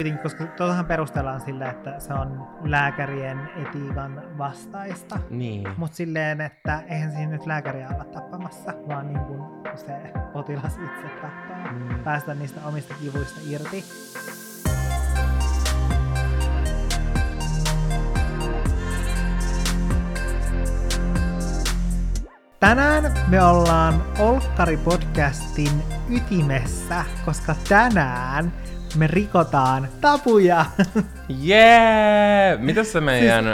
Tietenkin, koska tuotahan perustellaan sillä, että se on lääkärien etiikan vastaista. Niin. Mutta silleen, että eihän siinä nyt lääkäriä olla tappamassa, vaan niin kuin se potilas itse tappaa. Mm. Päästä niistä omista kivuista irti. Tänään me ollaan Olkkari-podcastin ytimessä, koska tänään me rikotaan tapuja. Jee! Mitä se meidän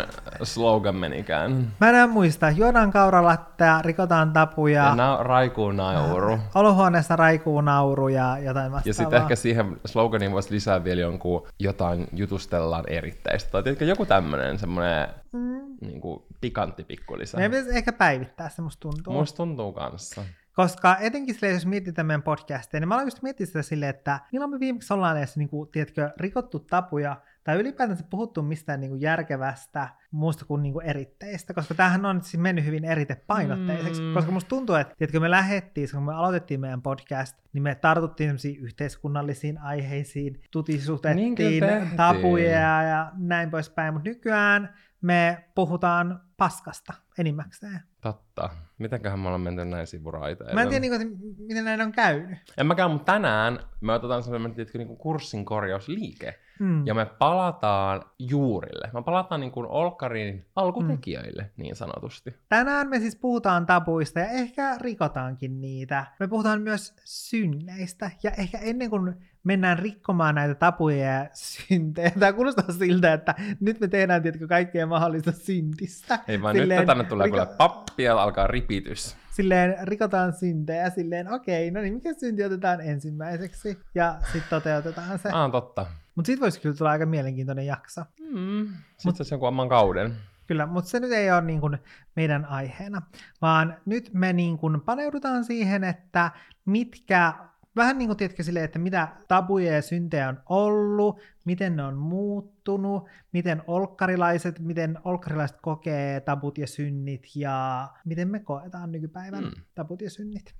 slogan menikään? Mä enää muista, juodaan kauralattea, rikotaan tapuja, Ja na- raikuu nauru. olohuoneessa raikuu nauru ja jotain vastaavaa. Ja sitten ehkä siihen sloganiin voisi lisää vielä jonkun jotain jutustellaan eritteistä. Tai tiedätkö, joku tämmönen semmoinen Mm. niin kuin pikantti pikkulisä. Meidän pitäisi ehkä päivittää se, musta tuntuu. Musta tuntuu kanssa. Koska etenkin silleen, jos mietitään meidän podcastia, niin mä aloin just miettiä sitä silleen, että milloin me viimeksi ollaan edes, niin kuin, tiedätkö, rikottu tapuja, tai ylipäätänsä puhuttu mistään niin kuin järkevästä muusta kuin, niin kuin eritteistä, koska tämähän on siis mennyt hyvin eritepainotteiseksi, Mm. koska musta tuntuu, että tiedätkö, me lähettiin, kun me aloitettiin meidän podcast, niin me tartuttiin sellaisiin yhteiskunnallisiin aiheisiin, Niin tutisutettiin tehtiin. tapuja ja näin poispäin, mutta nykyään me puhutaan paskasta enimmäkseen. Totta. Mitenköhän me ollaan menty näin sivuraiteille? Mä en tiedä, niin kuin, miten näin on käynyt. En mäkään, mutta tänään me otetaan sellainen tiedätkö, niin kuin kurssin korjausliike. Mm. Ja me palataan juurille. Me palataan niin kuin Olkkarin alkutekijöille, mm. niin sanotusti. Tänään me siis puhutaan tabuista ja ehkä rikotaankin niitä. Me puhutaan myös synneistä ja ehkä ennen kuin mennään rikkomaan näitä tabuja ja syntejä, tämä kuulostaa siltä, että nyt me tehdään tietenkin kaikkea mahdollista syntistä. Ei vaan Silleen nyt tänne tulee riko- kyllä pappi ja alkaa ripitys. Silleen rikotaan syntejä, silleen okei, no niin, mikä synti otetaan ensimmäiseksi ja sitten toteutetaan se. Ah, totta. Mutta siitä voisi kyllä tulla aika mielenkiintoinen jakso. Mm. Sitten se jonkun oman kauden. Kyllä, mutta se nyt ei ole niin kuin meidän aiheena, vaan nyt me niin kuin paneudutaan siihen, että mitkä, vähän niin kuin tiedätkö silleen, että mitä tabuja ja syntejä on ollut, miten ne on muuttunut, miten olkkarilaiset, miten olkkarilaiset kokee tabut ja synnit ja miten me koetaan nykypäivän Mm. tabut ja synnit.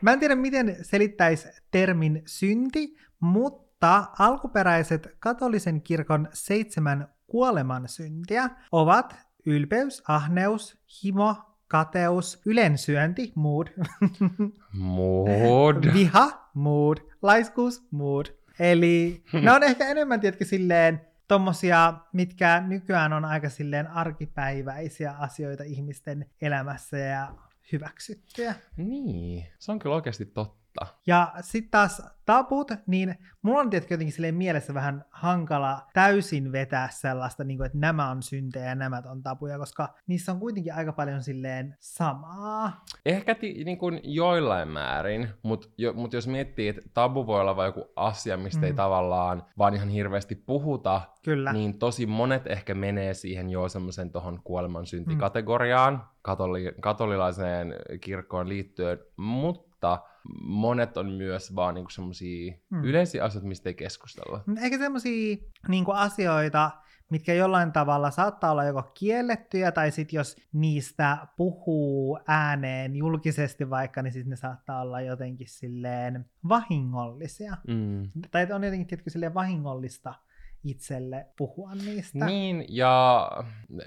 Mä en tiedä, miten selittäisi termin synti, mutta alkuperäiset katolisen kirkon seitsemän kuoleman syntiä ovat ylpeys, ahneus, himo, kateus, ylensyönti, mood, Mood. viha, mood, laiskuus, mood. Eli ne on ehkä enemmän, tiedätkö, silleen tommosia, mitkä nykyään on aika silleen arkipäiväisiä asioita ihmisten elämässä ja hyväksyttyjä. Niin, se on kyllä oikeasti totta. Ja sitten taas tabut, niin mulla on tietenkin jotenkin silleen mielessä vähän hankala täysin vetää sellaista, niin kuin, että nämä on syntejä ja nämä on tabuja, koska niissä on kuitenkin aika paljon silleen samaa. Ehkä ti, niin kuin joillain määrin, mutta jo, mut jos miettii, että tabu voi olla vain joku asia, mistä mm. ei Mm. tavallaan vaan ihan hirveästi puhuta, Kyllä. niin tosi monet ehkä menee siihen jo semmoisen tuohon kuolemansyntikategoriaan, katoli, katolilaiseen kirkkoon liittyen, mutta monet on myös vaan niinku semmoisia Mm. yleisiä asioita, mistä ei keskustella. Ehkä semmoisia niin asioita, mitkä jollain tavalla saattaa olla joko kiellettyjä, tai sitten jos niistä puhuu ääneen julkisesti vaikka, niin sitten ne saattaa olla jotenkin silleen vahingollisia. Mm. Tai on jotenkin tietenkin silleen vahingollista itselle puhua niistä. Niin, ja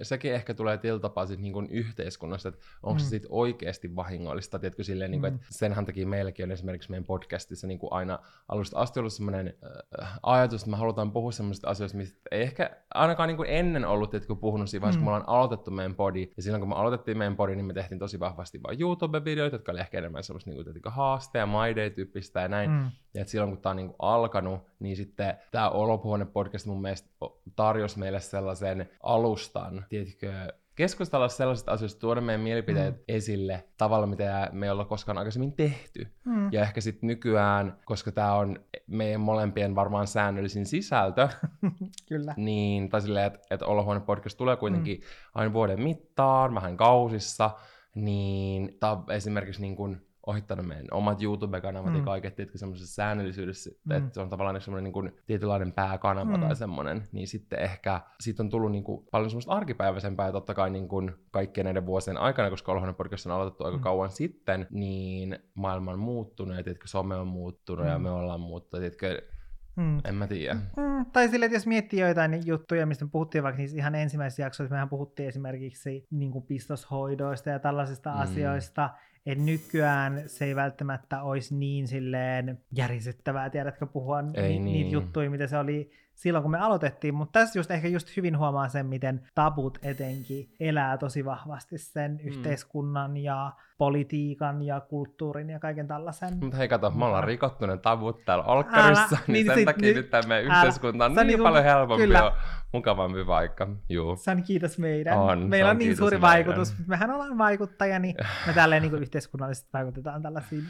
sekin ehkä tulee tietyllä tapaa sit niin kuin yhteiskunnasta, että onko Mm. se sitten oikeasti vahingollista, tiedätkö, silleen, niin kuin, Mm. että senhän takia meilläkin on esimerkiksi meidän podcastissa niin kuin aina alusta asti ollut sellainen äh, ajatus, että me halutaan puhua sellaisista asioista, mistä ei ehkä ainakaan niin kuin ennen ollut, tiedätkö, puhunut siinä vaiheessa, Mm. kun me ollaan aloitettu meidän podi, ja silloin kun me aloitettiin meidän podi, niin me tehtiin tosi vahvasti vain YouTube-videoita, jotka oli ehkä enemmän semmoista niin kuin, tiedätkö, haaste- ja my day-tyyppistä ja näin, Mm. Ja että silloin kun tämä on niinku alkanut, niin sitten tämä Olopuhuone podcast mun mielestä tarjosi meille sellaisen alustan, tiedätkö, keskustella sellaisista asioista, tuoda meidän mielipiteet mm. esille tavalla, mitä me ei olla koskaan aikaisemmin tehty. Mm. Ja ehkä sitten nykyään, koska tämä on meidän molempien varmaan säännöllisin sisältö, Kyllä. niin, tai silleen, että, että Olohuone podcast tulee kuitenkin mm. aina vuoden mittaan, vähän kausissa, niin tämä esimerkiksi niin kuin ohittanut meidän omat YouTube-kanavat mm. ja kaiket, tietysti semmoisessa säännöllisyydessä, Mm. että se on tavallaan semmoinen niin kuin tietynlainen pääkanava Mm. tai semmoinen, niin sitten ehkä siitä on tullut niin kuin paljon semmoista arkipäiväisempää ja totta kai niin kuin kaikkien näiden vuosien aikana, koska Olohuone podcast on aloitettu aika Mm. kauan sitten, niin maailma on muuttunut ja tietysti some on muuttunut ja Mm. me ollaan muuttunut, tietysti, Mm. en mä tiedä. Mm, tai silleen, että jos miettii joitain juttuja, mistä me puhuttiin vaikka niissä ihan ensimmäisissä jaksoissa, mehän puhuttiin esimerkiksi niin kuin pistoshoidoista ja tällaisista mm. asioista, että nykyään se ei välttämättä olisi niin silleen järisyttävää, tiedätkö, puhua ni- Ei niitä niin. juttuja, mitä se oli silloin, kun me aloitettiin, mutta tässä just ehkä just hyvin huomaa sen, miten tabut etenkin elää tosi vahvasti sen Mm. yhteiskunnan ja politiikan ja kulttuurin ja kaiken tällaisen. Mutta hei kato, me ollaan rikottu ne tavut täällä Olkkarissa, Älä, niin, niin sen sit takia nyt- tämä meidän yhteiskunta on niin niinku- paljon helpompi kyllä. ja mukavampi paikka. Juu. Se on kiitos meidän. On, Meillä on on niin suuri meidän. vaikutus. Mehän ollaan vaikuttajia, niin me tälleen niin kuin yhteiskunnallisesti vaikutetaan tällaisiin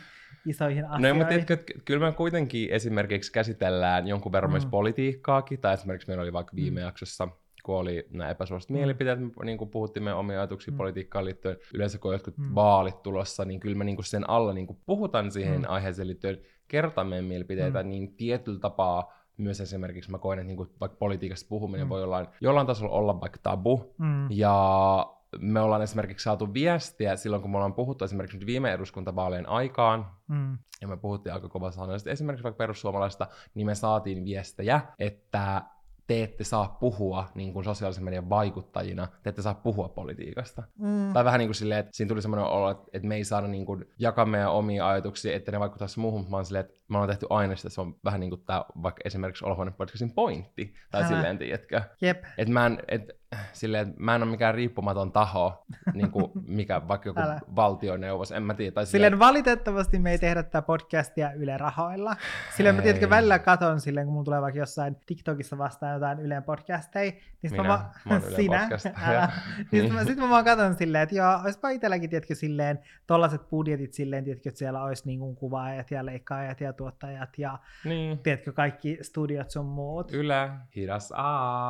isoihin No asioihin. mutta tiedätkö, että kyllä me kuitenkin esimerkiksi käsitellään jonkun verran myös Mm. politiikkaakin, tai esimerkiksi meillä oli vaikka viime Mm. jaksossa, kun oli nämä epäsuosit Mm. mielipiteet, me niin kuin puhuttiin meidän omia ajatuksia Mm. politiikkaan liittyen, yleensä kun on jotkut Mm. vaalit tulossa, niin kyllä me niin kuin sen alla niin kuin puhutaan siihen Mm. aiheeseen liittyen, kertaa meidän mielipiteitä, niin tietyllä tapaa myös esimerkiksi mä koen, että niin kuin vaikka politiikasta puhuminen Mm. voi jollain, jollain tasolla olla vaikka tabu, Mm. ja me ollaan esimerkiksi saatu viestiä silloin, kun me ollaan puhuttu esimerkiksi nyt viime eduskuntavaalien aikaan, Mm. ja me puhuttiin aika kovassa sanoista esimerkiksi vaikka perussuomalaista, niin me saatiin viestejä, että te ette saa puhua niin kuin sosiaalisen median vaikuttajina, te ette saa puhua politiikasta. Mm. Tai vähän niin kuin silleen, että siinä tuli semmoinen olo, että, että me ei saada niin kuin jakaa meidän omia ajatuksia, että ne vaikuttaisi muuhun, oon silleen, että me ollaan tehty aina sitä, se on vähän niin kuin tämä vaikka esimerkiksi Olohuone podcastin pointti, tai Älä. silleen, tiedätkö? Jep. Että mä en, et, silleen, että mä en ole mikään riippumaton taho, niin kuin mikä vaikka joku Älä. valtioneuvos, en mä tiedä. Tai Silleen valitettavasti me ei tehdä tätä podcastia Yle rahoilla. Silleen mä tiedätkö Ei. välillä katon silleen, kun mulla tulee vaikka jossain TikTokissa vastaan jotain Ylen podcasteja, niin Minä? mä, Mä oon sinä, älä. niin mä, Niin. sit mä vaan katon silleen, että joo, olisipa itselläkin, tiedätkö, silleen, tollaset budjetit silleen, tiedätkö, että siellä olisi niin kuin kuvaajat ja leikkaajat ja tuottajat ja Niin. tiedätkö, kaikki studiot sun muut. Yle, hit us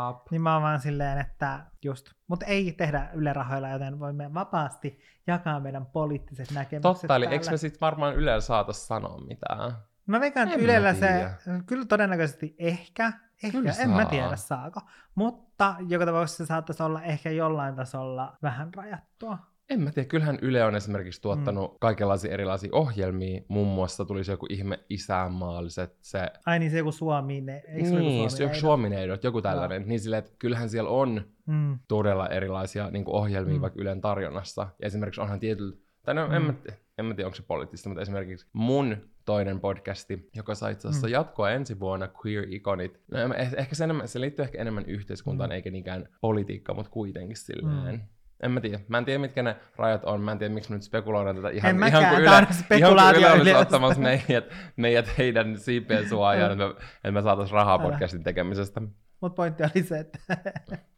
up. Niin mä oon vaan silleen, että just, mutta ei tehdä Yle rahoilla, joten voimme vapaasti jakaa meidän poliittiset näkemykset Totta, eli täällä. eikö me sitten varmaan Ylellä saata sanoa mitään? Mä veikkaan, että mä Ylellä se, kyllä todennäköisesti ehkä, ehkä Kyllä en mä saa. tiedä saako, mutta joka tapauksessa se saattaisi olla ehkä jollain tasolla vähän rajattua. En mä tiedä, kyllähän Yle on esimerkiksi tuottanut mm. kaikenlaisia erilaisia ohjelmia, muun muassa tuli se joku ihme isänmaalliset, se, Ai niin se joku Suomi, ne, eikö niin, joku se joku Suomi Suomineidot, joku tällainen, niin silleen, että kyllähän siellä on mm, todella erilaisia niin kuin ohjelmia Mm. mm. vaikka Ylen tarjonnassa, ja esimerkiksi onhan tietyllä, tai no, mm. en, Mm. mä, tiedä- en mä tiedä, onko se poliittista, mutta esimerkiksi mun toinen podcasti, joka saa itse asiassa Mm. mm. jatkoa ensi vuonna, Queer Iconit. No, en- eh- ehkä se, enemmän, se liittyy ehkä enemmän yhteiskuntaan, Mm. mm. eikä niinkään politiikkaan, mutta kuitenkin silleen. Mm. En mä tiedä. Mä en tiedä, mitkä ne rajat on. Mä en tiedä, miksi me nyt spekuloidaan tätä ihan, En ihan kuin Yle, ihan kuin Yle olisi ottamassa meidät, meidät heidän siipien suojaan, että me, että me saataisiin rahaa Älä. podcastin tekemisestä. mutta pointti oli se, että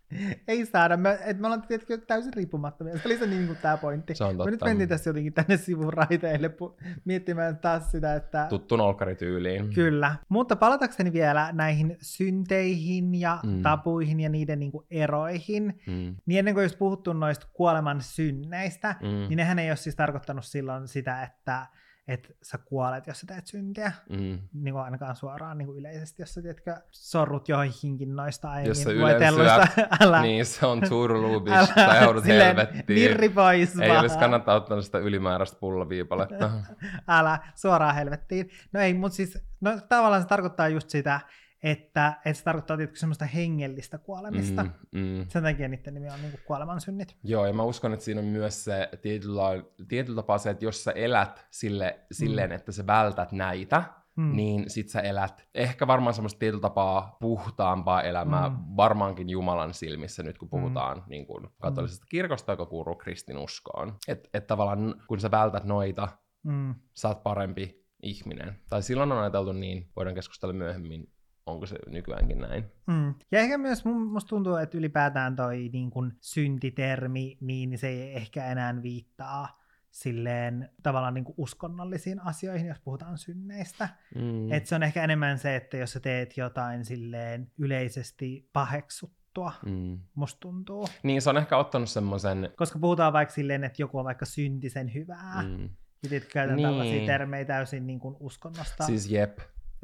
ei saada, me, että me ollaan tietysti täysin riippumattomia, se oli se niin kuin tämä pointti. Se on Me nyt totta. mentiin tässä jotenkin tänne sivuraiteille pu- miettimään taas sitä, että Tuttu nolkkarityyliin. Kyllä, mutta palatakseni vielä näihin synteihin ja mm. Tapuihin ja niiden niin kuin eroihin, Mm. niin ennen kuin olisi puhuttu noista kuoleman synneistä. Mm. niin nehän ei ole siis tarkoittanut silloin sitä, että, että sä kuolet, jos sä teet syntiä, Mm. niin kuin ainakaan suoraan niin kuin yleisesti, jos sä tiedätkö, sorrut joihinkin noista aiemmin luetelluista, älä, Niin, se on turluubis, tai joudut helvettiin. virri pois Ei vaan. olisi kannattaa ottaa sitä ylimääräistä pullaviipaletta. älä, suoraan helvettiin. No ei, mutta siis no, tavallaan se tarkoittaa just sitä, että, että se tarkoittaa tietysti semmoista hengellistä kuolemista. Mm. Mm, mm. Sen takia niiden nimi on niin kuolemansynnit. Joo, ja mä uskon, että siinä on myös se tietyllä, tietyllä tapaa se, että jos sä elät sille, silleen, Mm. että sä vältät näitä, Mm. mm. niin sit sä elät ehkä varmaan semmoista tietyllä tapaa puhtaampaa elämää, Mm. mm. varmaankin Jumalan silmissä nyt, kun Mm. puhutaan mm. niin kuin katolisesta kirkosta, joka kuuluu kristinuskoon. Että et tavallaan kun sä vältät noita, Mm. sä oot parempi ihminen. Tai silloin on ajateltu niin, voidaan keskustella myöhemmin, onko se nykyäänkin näin. Mm. Ja ehkä myös musta tuntuu, että ylipäätään toi niin kun syntitermi, niin se ei ehkä enää viittaa silleen tavallaan niin uskonnollisiin asioihin, jos puhutaan synneistä. Mm. Et se on ehkä enemmän se, että jos sä teet jotain silleen yleisesti paheksuttua, Mm. musta tuntuu. Niin, se on ehkä ottanut semmoisen... Koska puhutaan vaikka silleen, että joku on vaikka syntisen hyvää, mm. Jotit käytän Niin. tällaisia termejä täysin niin kuin uskonnosta. Siis jep.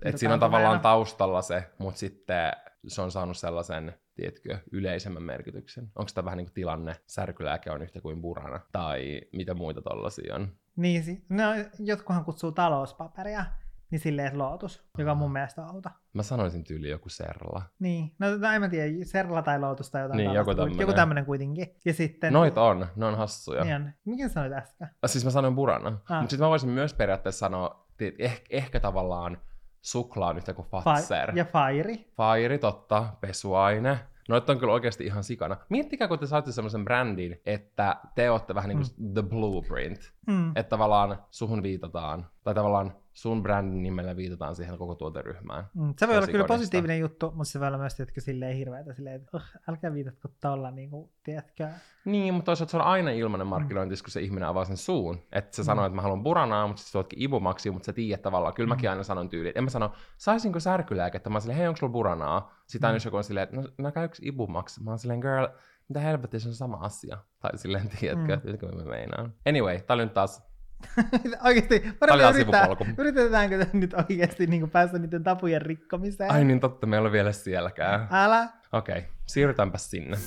Et siinä on tavallaan taustalla se, mutta sitten se on saanut sellaisen, tiedätkö, yleisemmän merkityksen. Onko tämä vähän niin kuin tilanne, särkylääke on yhtä kuin burana, tai mitä muita tollasia on. Niin, no, jotkuhan kutsuu talouspaperia, niin silleen, lootus, joka on mun mielestä outo. Mä sanoisin tyyli joku serla. Niin, no, no en mä tiedä, Serla tai Lotus tai jotain Niin, joku tämmönen. joku tämmönen kuitenkin. Ja sitten... Noit on, ne on hassuja. Niin on. Mikä sanoit äsken? Siis mä sanoin burana. Ah. Mutta sitten mä voisin myös periaatteessa sanoa, että ehkä, ehkä tavallaan suklaa on yhtä kuin fatser. ja Fire. Fairi, totta, pesuaine. Noita on kyllä oikeasti ihan sikana. Miettikää, kun te saatte semmoisen brändin, että te olette vähän niin kuin the blueprint. Mm. Että tavallaan suhun viitataan, tai tavallaan sun brändin nimellä viitataan siihen koko tuoteryhmään. Mm, se voi olla kyllä positiivinen juttu, mutta se voi olla myös tietenkin silleen hirveätä silleen, että oh, älkää viitatko tuolla, niin kuin, tiedätkö. Niin, mutta toisaalta se on aina ilmainen markkinointi, kun se ihminen avaa sen suun. Että se sanoo, että mä haluan buranaa, mutta sitten tuotkin ibumaksia, mutta sä tiedät tavallaan. Kyllä mäkin aina sanon tyyliin, että en mä sano, saisinko särkylääkettä? Mä oon silleen, hei, onko sulla buranaa? Sitten aina jos joku on silleen, että no, no käykö ibumaks? Mä oon silleen, girl, mitä helvettiä, se on sama asia. Tai silleen, tiedätkö, Mm. mm. mitä mä meinaan. Anyway, tää oli nyt taas, oikeasti, taas yrittää, yritetäänkö nyt oikeasti niin päästä niiden tapujen rikkomiseen? ai niin totta, meillä on vielä sielläkään. Älä. Okei, okay, siirrytäänpä sinne.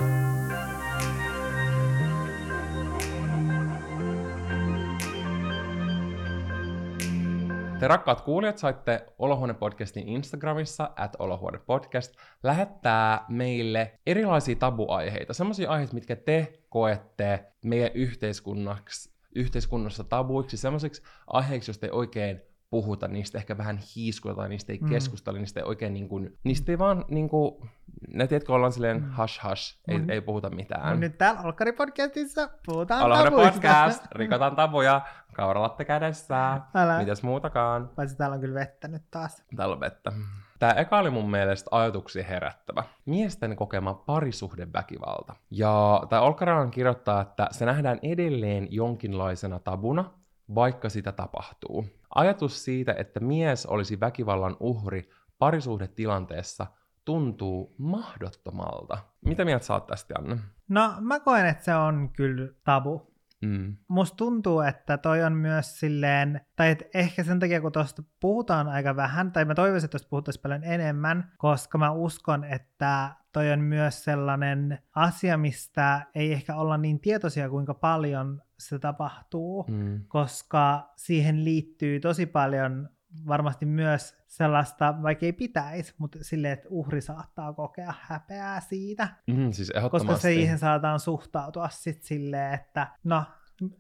Te rakkaat kuulijat saitte Olohuone-podcastin Instagramissa, at Olohuone-podcast, lähettää meille erilaisia tabuaiheita, sellaisia aiheita, mitkä te koette meidän yhteiskunnaksi, yhteiskunnassa tabuiksi, sellaisiksi aiheiksi, joista ei oikein puhuta, niistä ehkä vähän hiiskuta, niistä ei Mm. keskustella, niistä ei oikein niin kuin, niistä ei vaan niin kuin, ne tiedätkö, ollaan silleen Mm. hush hush, ei, Mm. ei puhuta mitään. Mut nyt täällä Olkkari-podcastissa puhutaan tabuista. podcast, rikotaan tabuja, kauralatte kädessä, Älä. mitäs muutakaan. Paitsi täällä on kyllä vettä nyt taas. Täällä on vettä. Tämä eka oli mun mielestä ajatuksia herättävä. Miesten kokema parisuhdeväkivalta. Ja tämä Olkaralan kirjoittaa, että se nähdään edelleen jonkinlaisena tabuna, vaikka sitä tapahtuu. Ajatus siitä, että mies olisi väkivallan uhri parisuhdetilanteessa, tuntuu mahdottomalta. Mitä mieltä sä oot tästä, Anne? No mä koen, että se on kyllä tabu. Mm. Musta tuntuu, että toi on myös silleen, tai et ehkä sen takia, kun tuosta puhutaan aika vähän, tai mä toivoisin, että tuosta puhuttaisiin paljon enemmän, koska mä uskon, että toi on myös sellainen asia, mistä ei ehkä olla niin tietoisia, kuinka paljon se tapahtuu, Mm. koska siihen liittyy tosi paljon varmasti myös sellaista, vaikka ei pitäisi, mutta silleen, että uhri saattaa kokea häpeää siitä, Mm, siis ehdottomasti. koska siihen saadaan suhtautua sitten silleen, että no,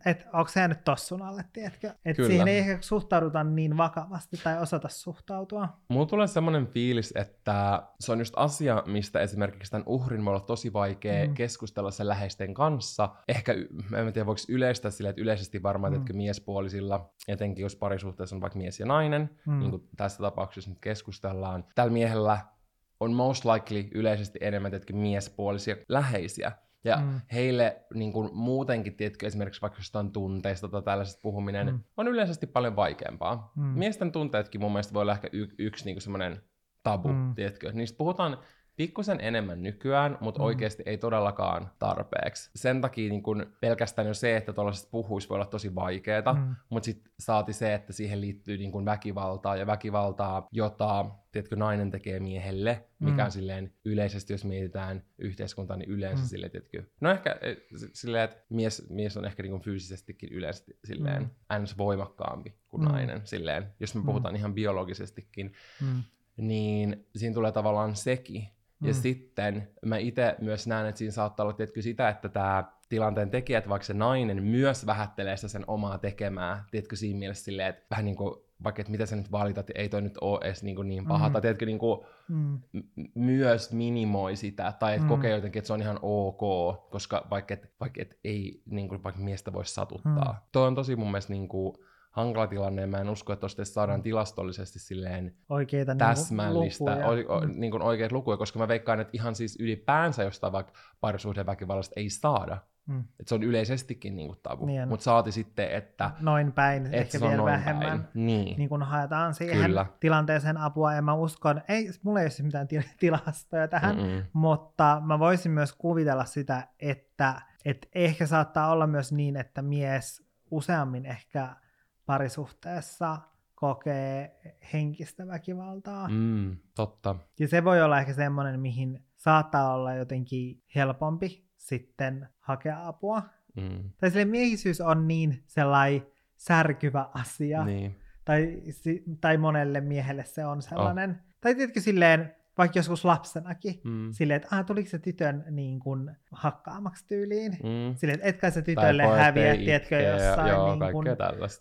et onko se nyt tossun alle, tiedätkö? Et Kyllä. siihen ei ehkä suhtauduta niin vakavasti tai osata suhtautua. Mulla tulee semmoinen fiilis, että se on just asia, mistä esimerkiksi tämän uhrin voi olla tosi vaikea Mm. keskustella sen läheisten kanssa. Ehkä, en tiedä, voiko yleistää sille, että yleisesti varmaan, Mm. että miespuolisilla, etenkin jos parisuhteessa on vaikka mies ja nainen, Mm. mm. niin kuin tässä tapauksessa nyt keskustellaan, tällä miehellä on most likely yleisesti enemmän tietenkin miespuolisia läheisiä. Ja Mm. heille niin kuin muutenkin, tiedätkö, esimerkiksi vaikka jostain tunteista tai tällaisesta puhuminen, Mm. on yleisesti paljon vaikeampaa. Mm. Miesten tunteetkin mun mielestä voi olla ehkä y- yksi niin semmoinen tabu, mm. tiedätkö. Niistä puhutaan pikkusen enemmän nykyään, mutta Mm. mm. oikeasti ei todellakaan tarpeeksi. Sen takia niin kun pelkästään jo se, että tuollaisesta puhuisi voi olla tosi vaikeaa, Mm. mm. mutta sitten saati se, että siihen liittyy niin kun väkivaltaa ja väkivaltaa, jota tiedätkö, nainen tekee miehelle, mikä Mm. on silleen yleisesti, jos mietitään yhteiskuntaa, niin yleensä Mm. mm. silleen, tiedätkö, no ehkä eh, silleen, että mies, mies on ehkä niin kun fyysisestikin yleisesti silleen Mm. ns. voimakkaampi kuin Mm. mm. nainen, silleen, jos me Mm. puhutaan ihan biologisestikin, Mm. niin siinä tulee tavallaan sekin. Ja Mm. sitten mä itse myös näen, että siinä saattaa olla tietkö sitä, että tämä tilanteen tekijät, vaikka se nainen myös vähättelee sitä sen omaa tekemää, tiedätkö siinä mielessä silleen, että vähän niin kuin, vaikka että mitä sä nyt valitat, ei toi nyt ole edes niin, niin paha, Mm. tai tiedätkö niin kuin, Mm. myös minimoi sitä, tai että Mm. kokee jotenkin, että se on ihan ok, koska vaikka et, vaikka et ei niin kuin, vaikka miestä voi satuttaa. Mm. Tuo on tosi mun mielestä niin kuin, hankala tilanne, ja mä en usko, että tuosta saadaan tilastollisesti silleen Oikeita täsmällistä, lukuja. o, o, Mm. niin kuin oikeat lukuja, koska mä veikkaan, että ihan siis ylipäänsä jostain vaikka parisuhdeväkivallasta ei saada. Mm. Että se on yleisestikin niin kuin tabu. Niin. Mutta saati sitten, että, Noin päin, että ehkä vielä vähemmän. päin. Niin. niin kun haetaan siihen Kyllä. tilanteeseen apua, ja mä uskon, ei, mulla ei ole siis mitään til- tilastoja tähän, Mm-mm. mutta mä voisin myös kuvitella sitä, että, että ehkä saattaa olla myös niin, että mies useammin ehkä parisuhteessa kokee henkistä väkivaltaa. Mm, totta. Ja se voi olla ehkä semmoinen, mihin saattaa olla jotenkin helpompi sitten hakea apua. Mm. Tai sille miehisyys on niin sellainen särkyvä asia. Niin. Tai, tai monelle miehelle se on sellainen. Oh. Tai tiedätkö silleen, vaikka joskus lapsenakin, Mm. silleen, että ah, tuliko se tytön niin kuin, hakkaamaksi tyyliin. Mm. Silleen, että etkä se tytölle häviä, tiedätkö, ja- jossain, Joo, niin kuin,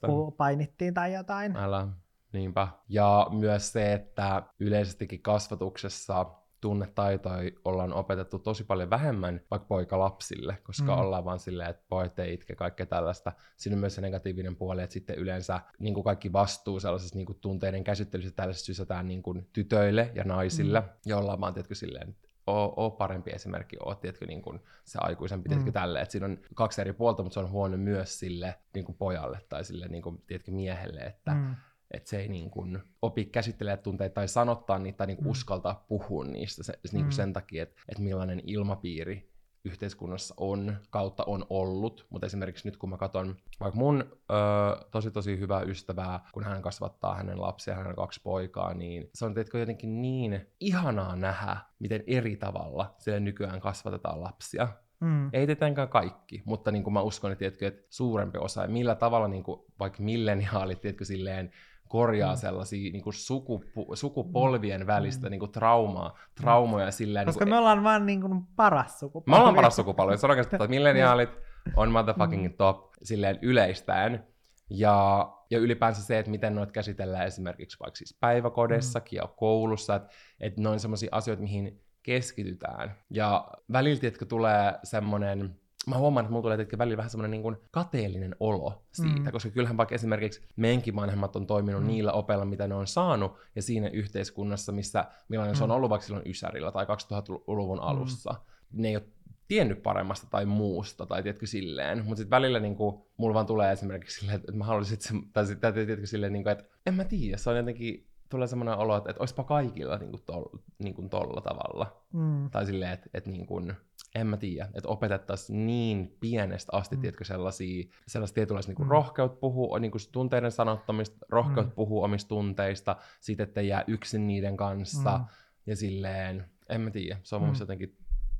kun painittiin tai jotain. Älä. Niinpä. Ja myös se, että yleisestikin kasvatuksessa tunnetaitoja ollaan opetettu tosi paljon vähemmän vaikka poikalapsille, koska Mm. ollaan vaan silleen, että pojat ei itke kaikkea tällaista. Siinä on myös se negatiivinen puoli, että sitten yleensä niin kuin kaikki vastuu sellaisessa niin kuin tunteiden käsittelyssä tällaisessa sysätään niin kuin tytöille ja naisille, mm. ja ollaan vaan, tiedätkö, silleen, että oo, oo parempi esimerkki, oo, tiedätkö, niin kuin se aikuisempi, tiedätkö, Mm. tälle, että siinä on kaksi eri puolta, mutta se on huono myös sille niin kuin pojalle tai sille, niin kuin, tiedätkö, miehelle, että Mm. Että se ei niin kuin opi käsittelemään tunteita tai sanottaa niitä tai niin kuin Mm. uskaltaa puhua niistä se, niin kuin Mm. sen takia, että, että millainen ilmapiiri yhteiskunnassa on, kautta on ollut, mutta esimerkiksi nyt kun mä katson vaikka mun ö, tosi tosi hyvää ystävää, kun hän kasvattaa hänen lapsia, hän on kaksi poikaa, niin se on tietenkin jotenkin niin ihanaa nähdä, miten eri tavalla sille nykyään kasvatetaan lapsia. Mm. Ei tietenkään kaikki, mutta niin kuin mä uskon, että, tiedätkö, että suurempi osa, ja millä tavalla niin kuin, vaikka milleniaalit tiedätkö, silleen, korjaa Mm. sellaisia niin kuin sukupu, sukupolvien välistä Mm. niin kuin traumaa, traumoja silleen. Koska niin me kuin, ollaan vaan niin kuin paras sukupolvi. me ollaan paras sukupolvi. Se on oikeasti, että milleniaalit on motherfucking Mm. top silleen yleistäen. Ja, ja ylipäänsä se, että miten noita käsitellään esimerkiksi vaikka siis päiväkodessakin ja koulussa, että, että ne on sellaisia asioita, mihin keskitytään. Ja välillä, tiedätkö, tulee semmoinen, mä huomaan, että mulla tulee tiedätkö, välillä vähän semmoinen niin kateellinen olo siitä, Mm. mm. koska kyllähän vaikka esimerkiksi meidänkin vanhemmat on toiminut Mm. mm. niillä opeilla, mitä ne on saanut, ja siinä yhteiskunnassa, missä millainen mm. se on Mm. ollut vaikka silloin Ysärillä tai 2000-luvun alussa, ne ei ole tiennyt paremmasta tai muusta, tai tiedätkö silleen, mutta sitten välillä niin kuin, mulla vaan tulee esimerkiksi silleen, että mä haluaisin, että se, tai sitten tiedätkö silleen, niin kuin, että en mä tiedä, se on jotenkin, tulee semmoinen olo, että, että olisipa kaikilla niin kuin, tol, niin kuin tolla tavalla. Mm. Tai silleen, että, että niin kuin, en mä tiedä, että opetettaisiin niin pienestä asti, Mm. tiedätkö, sellaisia, sellaista tietynlaista niin Mm. rohkeut puhua, niin kuin tunteiden sanottamista, rohkeut Mm. puhua omista tunteista, siitä, että jää yksin niiden kanssa, Mm. ja silleen, en mä tiedä, se on Mm. mun jotenkin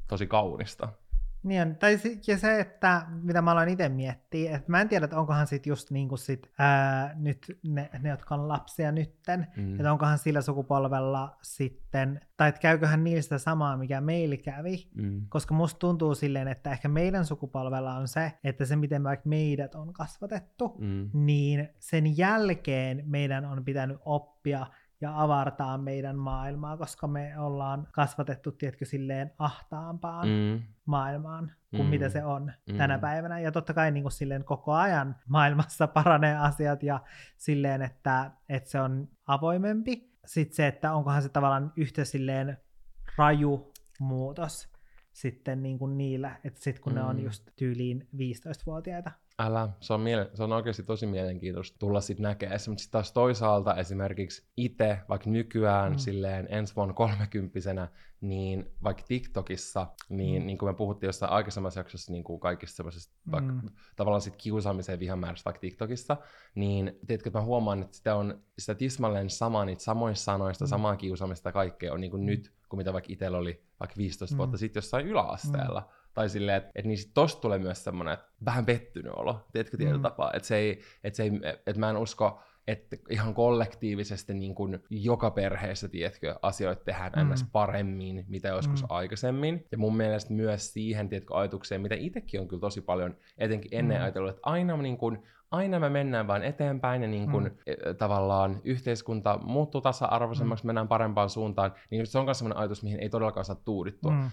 tosi kaunista. Niin on. Tai ja se, että mitä mä aloin itse miettiä, että mä en tiedä, että onkohan sit just niin kuin sit, ää, nyt ne, ne, jotka on lapsia nytten, Mm. että onkohan sillä sukupolvella sitten, tai että käyköhän niillä sitä samaa, mikä meillä kävi, Mm. koska musta tuntuu silleen, että ehkä meidän sukupolvella on se, että se miten vaikka meidät on kasvatettu, Mm. niin sen jälkeen meidän on pitänyt oppia ja avartaa meidän maailmaa, koska me ollaan kasvatettu, tiedätkö, silleen ahtaampaan Mm. maailmaan kuin Mm. mitä se on Mm. tänä päivänä. Ja totta kai niin kuin silleen koko ajan maailmassa paranee asiat ja silleen, että, että se on avoimempi. Sitten se, että onkohan se tavallaan yhtä silleen raju muutos sitten niin kuin niillä, että sitten kun mm. ne on Mm. just tyyliin 15-vuotiaita. Älä, se on, miele- se on oikeasti tosi mielenkiintoista tulla sitten näkemään. Mutta sitten taas toisaalta esimerkiksi itse, vaikka nykyään Mm. mm. silleen ensi vuonna kolmekymppisenä, niin vaikka TikTokissa, niin, Mm. mm. niin kuin me puhuttiin jossain aikaisemmassa jaksossa niin kuin kaikista semmoisesta Mm. vaikka tavallaan sit kiusaamiseen ja vihan määrästä vaikka TikTokissa, niin tiedätkö, että mä huomaan, että sitä on sitä tismalleen samaa, niitä samoista sanoista, Mm. mm. samaa kiusaamista kaikkea on niin kuin Mm. nyt, kuin mitä vaikka itsellä oli vaikka 15 Mm. vuotta sitten jossain yläasteella. Tai silleen, että et niin sit tosta tulee myös semmoinen, että vähän pettynyt olo, tiedätkö, tietyllä Mm. tapaa. Että se ei, että se ei, että mä en usko, että ihan kollektiivisesti niin kuin joka perheessä, tiedätkö, asioita tehdään Mm. ns. paremmin, mitä joskus mm. aikaisemmin. Ja mun mielestä myös siihen, tiedätkö, ajatukseen, mitä itsekin on kyllä tosi paljon etenkin ennen Mm. ajatellut, että aina, niin kuin, aina me mennään vaan eteenpäin ja niin kuin, Mm. mm. tavallaan yhteiskunta muuttuu tasa-arvoisemmaksi, Mm. mennään parempaan suuntaan, niin se on myös sellainen ajatus, mihin ei todellakaan saa tuudittua. Mm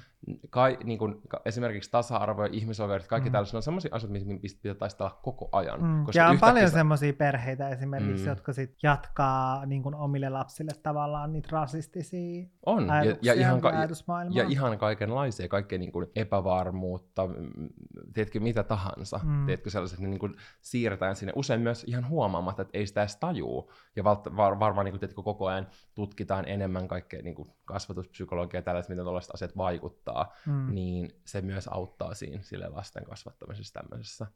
kai, niin kuin, ka- esimerkiksi tasa-arvo ja ihmisoikeudet, kaikki Mm. tällaiset, ne on sellaisia asioita, mihin mistä pitää taistella koko ajan. Mm. Koska Ja on paljon sä- semmoisia perheitä esimerkiksi, Mm. jotka sit jatkaa niin kuin omille lapsille tavallaan niitä rasistisia On, ja, ajatuksia ja, ihan, ka- ja, ja ihan kaikenlaisia, kaikkea niin kuin epävarmuutta, tiedätkö, mitä tahansa. Mm. Tiedätkö, sellaiset, ne niin kuin siirretään sinne usein myös ihan huomaamatta, että ei sitä edes tajuu. Ja valta, var, varmaan niin kuin, tiedätkö, koko ajan tutkitaan enemmän kaikkea niin kuin kasvatuspsykologiaa ja tällaiset, miten tällaiset asiat vaikuttaa, Mm. niin se myös auttaa siinä sille lasten kasvattamisessa tämmöisessä.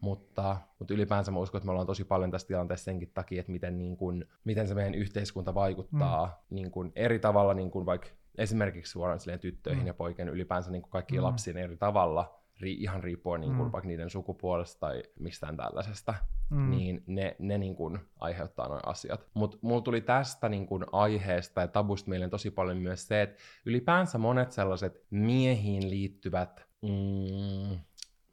mutta, mutta ylipäänsä mä uskon, että me ollaan tosi paljon tässä tilanteessa senkin takia, että miten, niin kun, miten se meidän yhteiskunta vaikuttaa mm. niin kun, eri tavalla, niin kun vaikka esimerkiksi suoraan silleen tyttöihin mm. ja poikien ylipäänsä niin kaikkiin mm. lapsiin eri tavalla, ri, ihan riippuen niin kuin, mm. vaikka niiden sukupuolesta tai mistään tällaisesta, mm. niin ne, ne niin kuin, aiheuttaa noin asiat. Mutta mulla tuli tästä niin kuin, aiheesta ja tabusta mieleen tosi paljon myös se, että ylipäänsä monet sellaiset miehiin liittyvät, mm,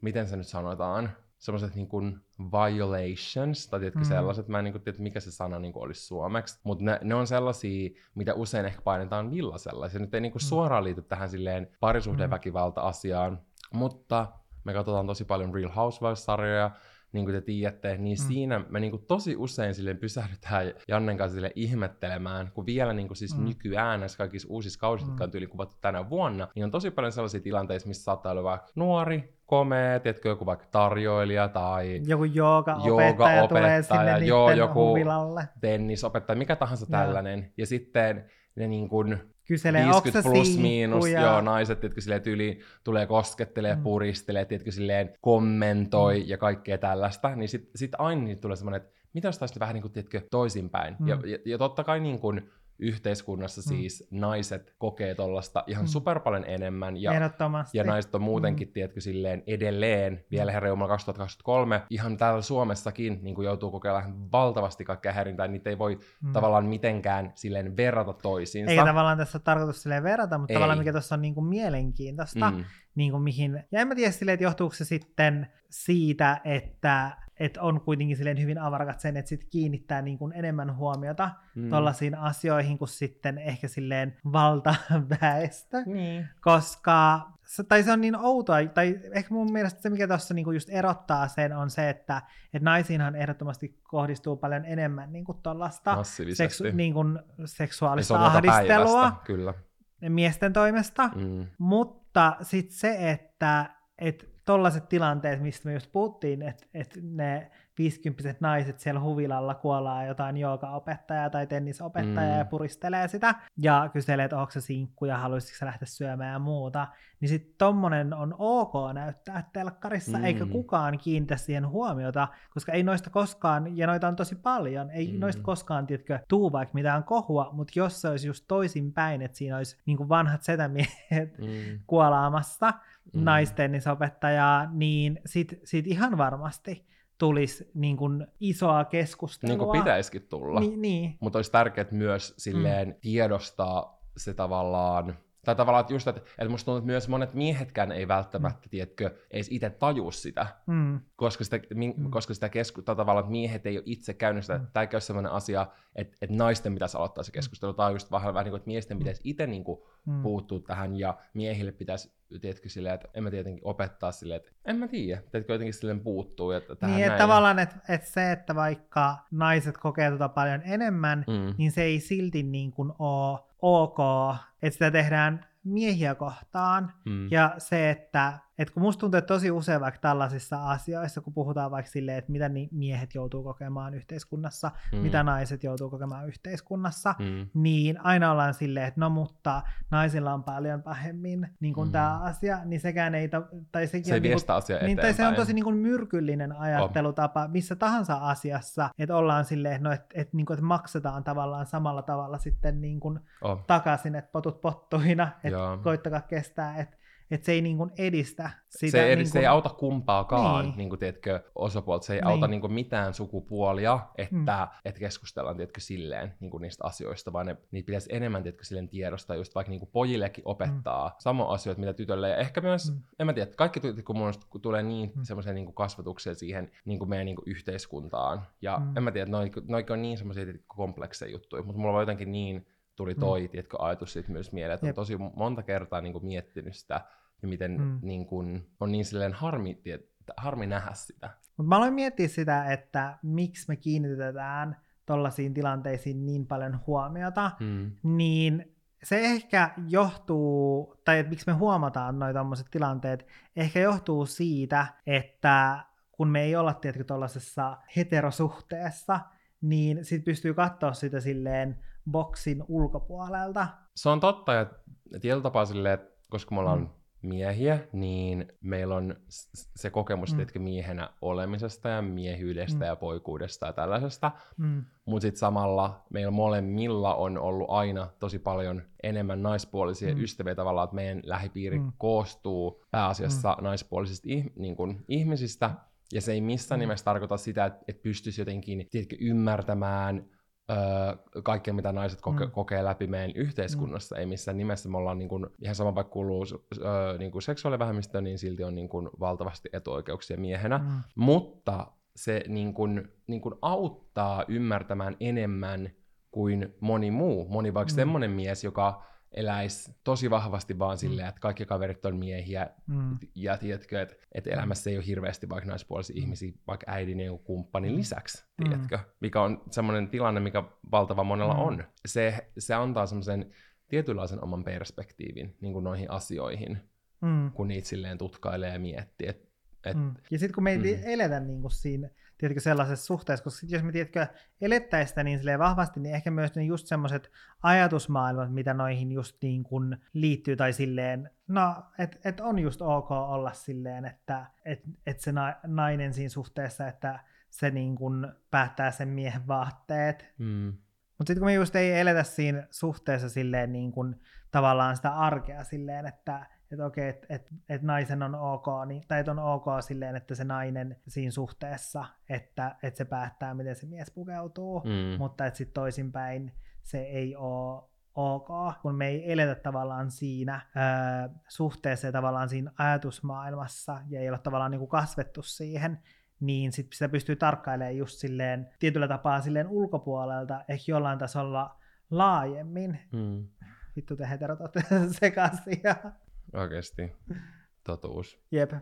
miten se nyt sanotaan, sellaiset niin kuin violations, tai tiedätkö, mm. sellaiset, mä en niin kuin, tiedä, mikä se sana niin kuin olisi suomeksi, mutta ne, ne, on sellaisia, mitä usein ehkä painetaan villasella. Se nyt ei niin kuin mm. suoraan liity tähän silleen parisuhdeväkivalta-asiaan, mutta me katsotaan tosi paljon Real Housewives-sarjoja, niin kuin te tiedätte, niin mm. siinä me niin kuin tosi usein silleen pysähdytään Jannen kanssa sille ihmettelemään, kun vielä niin kuin siis mm. nykyään näissä kaikissa uusissa kausissa, mm. jotka on tyyli kuvattu tänä vuonna, niin on tosi paljon sellaisia tilanteita, missä saattaa olla vaikka nuori, komea, tiedätkö, joku vaikka tarjoilija tai joku jooga-opettaja jooga tulee sinne joo, joku huvilalle. tennisopettaja, mikä tahansa tällainen. Ja sitten ne niin kuin Kyselee, 50 plus miinus, ja... joo, naiset, jotka silleen tyyli tulee koskettelee, mm. puristelee, jotka silleen kommentoi mm. ja kaikkea tällaista, niin sitten sit aina niin tulee semmoinen, että mitä jos taisi vähän niin kuin, tiedätkö, toisinpäin. Mm. Ja, ja, ja totta kai niin kuin, yhteiskunnassa mm. siis naiset kokee tuollaista ihan mm. super paljon enemmän. Ja, ja naiset on muutenkin, mm. tiedätkö, silleen edelleen, vielä mm. herra 2023, ihan täällä Suomessakin niin kuin joutuu kokeilemaan valtavasti kaikkea häirintää, niitä ei voi mm. tavallaan mitenkään silleen verrata toisiinsa. Ei tavallaan tässä ole tarkoitus silleen verrata, mutta ei. tavallaan mikä tuossa on niin kuin mielenkiintoista, mm. niin kuin mihin, ja en mä tiedä silleen, että johtuuko se sitten siitä, että että on kuitenkin silleen hyvin avarakat sen, että sit kiinnittää niin kuin enemmän huomiota mm. tuollaisiin asioihin kuin sitten ehkä silleen valtaväestö, niin. koska tai se on niin outoa, tai ehkä mun mielestä se, mikä tuossa niinku just erottaa sen, on se, että et naisiinhan ehdottomasti kohdistuu paljon enemmän niinku tuollaista seksu, niinku seksuaalista ahdistelua päivästä, kyllä. miesten toimesta, mm. mutta sitten se, että et tollaiset tilanteet, mistä me just puhuttiin, että, että ne 50 naiset siellä huvilalla kuolaa jotain joogaopettajaa tai tennisopettajaa mm. ja puristelee sitä ja kyselee, että onko se sinkku ja haluaisitko lähteä syömään ja muuta, niin sitten tommonen on ok näyttää telkkarissa, mm. eikä kukaan kiinnitä siihen huomiota, koska ei noista koskaan, ja noita on tosi paljon, ei mm. noista koskaan, tiedätkö, tuu vaikka mitään kohua, mutta jos se olisi just toisinpäin, että siinä olisi niin vanhat setämiehet mm. kuolaamassa, mm. naistennissopettajaa, niin sit, sit ihan varmasti tulisi niin kuin isoa keskustelua. Niin kuin pitäisikin tulla. Ni, niin. Mutta olisi tärkeää myös silleen mm. tiedostaa se tavallaan tai tavallaan, että just, että, että musta tuntuu, että myös monet miehetkään ei välttämättä, mm. tiedätkö, edes itse taju sitä, mm. koska sitä, mi, mm. koska sitä kesku, tavallaan, että miehet ei ole itse käynyt sitä, mm. tämä ei ole sellainen asia, että, että naisten pitäisi aloittaa se keskustelu, tai just vähän, vähän niin kuin, että miesten pitäisi itse niin kuin, mm. puuttua tähän, ja miehille pitäisi, tiedätkö, silleen, että en mä tietenkin opettaa silleen, että en mä tiedä, tiedätkö, jotenkin silleen puuttuu. Että tähän niin, että tavallaan, että, että se, että vaikka naiset kokee tota paljon enemmän, mm. niin se ei silti niin kuin ole ok, että sitä tehdään miehiä kohtaan. Mm. Ja se, että et kun musta tuntuu, että tosi usein vaikka tällaisissa asioissa, kun puhutaan vaikka silleen, että mitä niin miehet joutuu kokemaan yhteiskunnassa, mm. mitä naiset joutuu kokemaan yhteiskunnassa, mm. niin aina ollaan silleen, että no mutta naisilla on paljon pahemmin niin kuin mm. tämä asia, niin sekään ei, tai sekin se on, niin kuin, asia niin, tai se on tosi niin kuin myrkyllinen ajattelutapa missä tahansa asiassa, että ollaan silleen, no, että, että, niin kuin, että maksetaan tavallaan samalla tavalla sitten niin kuin takaisin, että potut pottuina, että koittakaa kestää, että että se ei niin kuin edistä sitä. Se, ei, niin kuin... se ei auta kumpaakaan, niin. Niin kuin, tiedätkö, osapuolta. Se ei niin. auta niin kuin mitään sukupuolia, että, mm. että keskustellaan tiedätkö, silleen niin kuin niistä asioista, vaan ne, niitä pitäisi enemmän tiedätkö, silleen tiedostaa, just vaikka niin kuin pojillekin opettaa mm. samoja asioita, mitä tytölle. Ja ehkä myös, mm. en mä tiedä, kaikki kun mun tulee niin mm. semmoisia niin kasvatuksia siihen niin kuin meidän niin kuin yhteiskuntaan. Ja mm. en mä tiedä, noin noi on niin semmoisia komplekseja juttuja, mutta mulla on jotenkin niin tuli mm. toi mm. tiedätkö, ajatus myös mieleen, että on tosi monta kertaa niin kuin, miettinyt sitä, ja miten mm. niin kuin, on niin silleen harmi, tiet, harmi nähdä sitä. Mut mä aloin miettiä sitä, että miksi me kiinnitetään tollaisiin tilanteisiin niin paljon huomiota, mm. niin se ehkä johtuu, tai että miksi me huomataan noita tämmöiset tilanteet, ehkä johtuu siitä, että kun me ei olla tietenkin tuollaisessa heterosuhteessa, niin sit pystyy katsoa sitä silleen boksin ulkopuolelta. Se on totta, ja tietyllä tapaa silleen, että koska me ollaan mm. Miehiä, niin meillä on se kokemus mm. miehenä olemisesta ja miehyydestä mm. ja poikuudesta ja tällaisesta. Mm. Mutta sitten samalla meillä molemmilla on ollut aina tosi paljon enemmän naispuolisia mm. ystäviä tavallaan, että meidän lähipiiri mm. koostuu pääasiassa mm. naispuolisista ih- niin kun, ihmisistä. Ja se ei missään mm. nimessä tarkoita sitä, että, että pystyisi jotenkin tiedätkö, ymmärtämään öö, kaikkea, mitä naiset koke- mm. kokee läpi meidän yhteiskunnassa. Mm. Ei missään nimessä me ollaan niin kuin, ihan sama vaikka kuuluu öö, niin kuin seksuaalivähemmistöön, niin silti on niin kuin, valtavasti etuoikeuksia miehenä. Mm. Mutta se niin kuin, niin kuin auttaa ymmärtämään enemmän kuin moni muu. Moni vaikka mm. semmoinen mies, joka eläisi tosi vahvasti vaan mm. silleen, että kaikki kaverit on miehiä, mm. ja tiedätkö, että, että elämässä ei ole hirveästi vaikka naispuolisia mm. ihmisiä, vaikka äidin ja kumppanin mm. lisäksi, tiedätkö, mikä on semmoinen tilanne, mikä valtava monella mm. on. Se, se antaa semmoisen tietynlaisen oman perspektiivin niin kuin noihin asioihin, mm. kun niitä silleen tutkailee ja miettii, että et, mm. Ja sitten kun me ei mm. eletä niin kuin siinä tiedätkö, sellaisessa suhteessa, koska jos me tiedätkö, elettäisiin sitä niin vahvasti, niin ehkä myös ne just semmoiset ajatusmaailmat, mitä noihin just niin kuin liittyy, tai silleen, no, että et on just ok olla silleen, että et, et se nainen siinä suhteessa, että se niin kuin päättää sen miehen vaatteet. Mm. Mutta sitten kun me just ei eletä siinä suhteessa silleen niin kuin tavallaan sitä arkea silleen, että että okei, että et, et naisen on ok, niin, tai että on ok silleen, että se nainen siinä suhteessa, että et se päättää, miten se mies pukeutuu, mm. mutta että sitten toisinpäin se ei ole ok, kun me ei eletä tavallaan siinä ö, suhteessa ja tavallaan siinä ajatusmaailmassa ja ei ole tavallaan niin kuin kasvettu siihen, niin sit sitä pystyy tarkkailemaan just silleen tietyllä tapaa silleen ulkopuolelta, ehkä jollain tasolla laajemmin. Mm. Vittu te heterot sekaisin. Oikeasti. Totuus. Jep.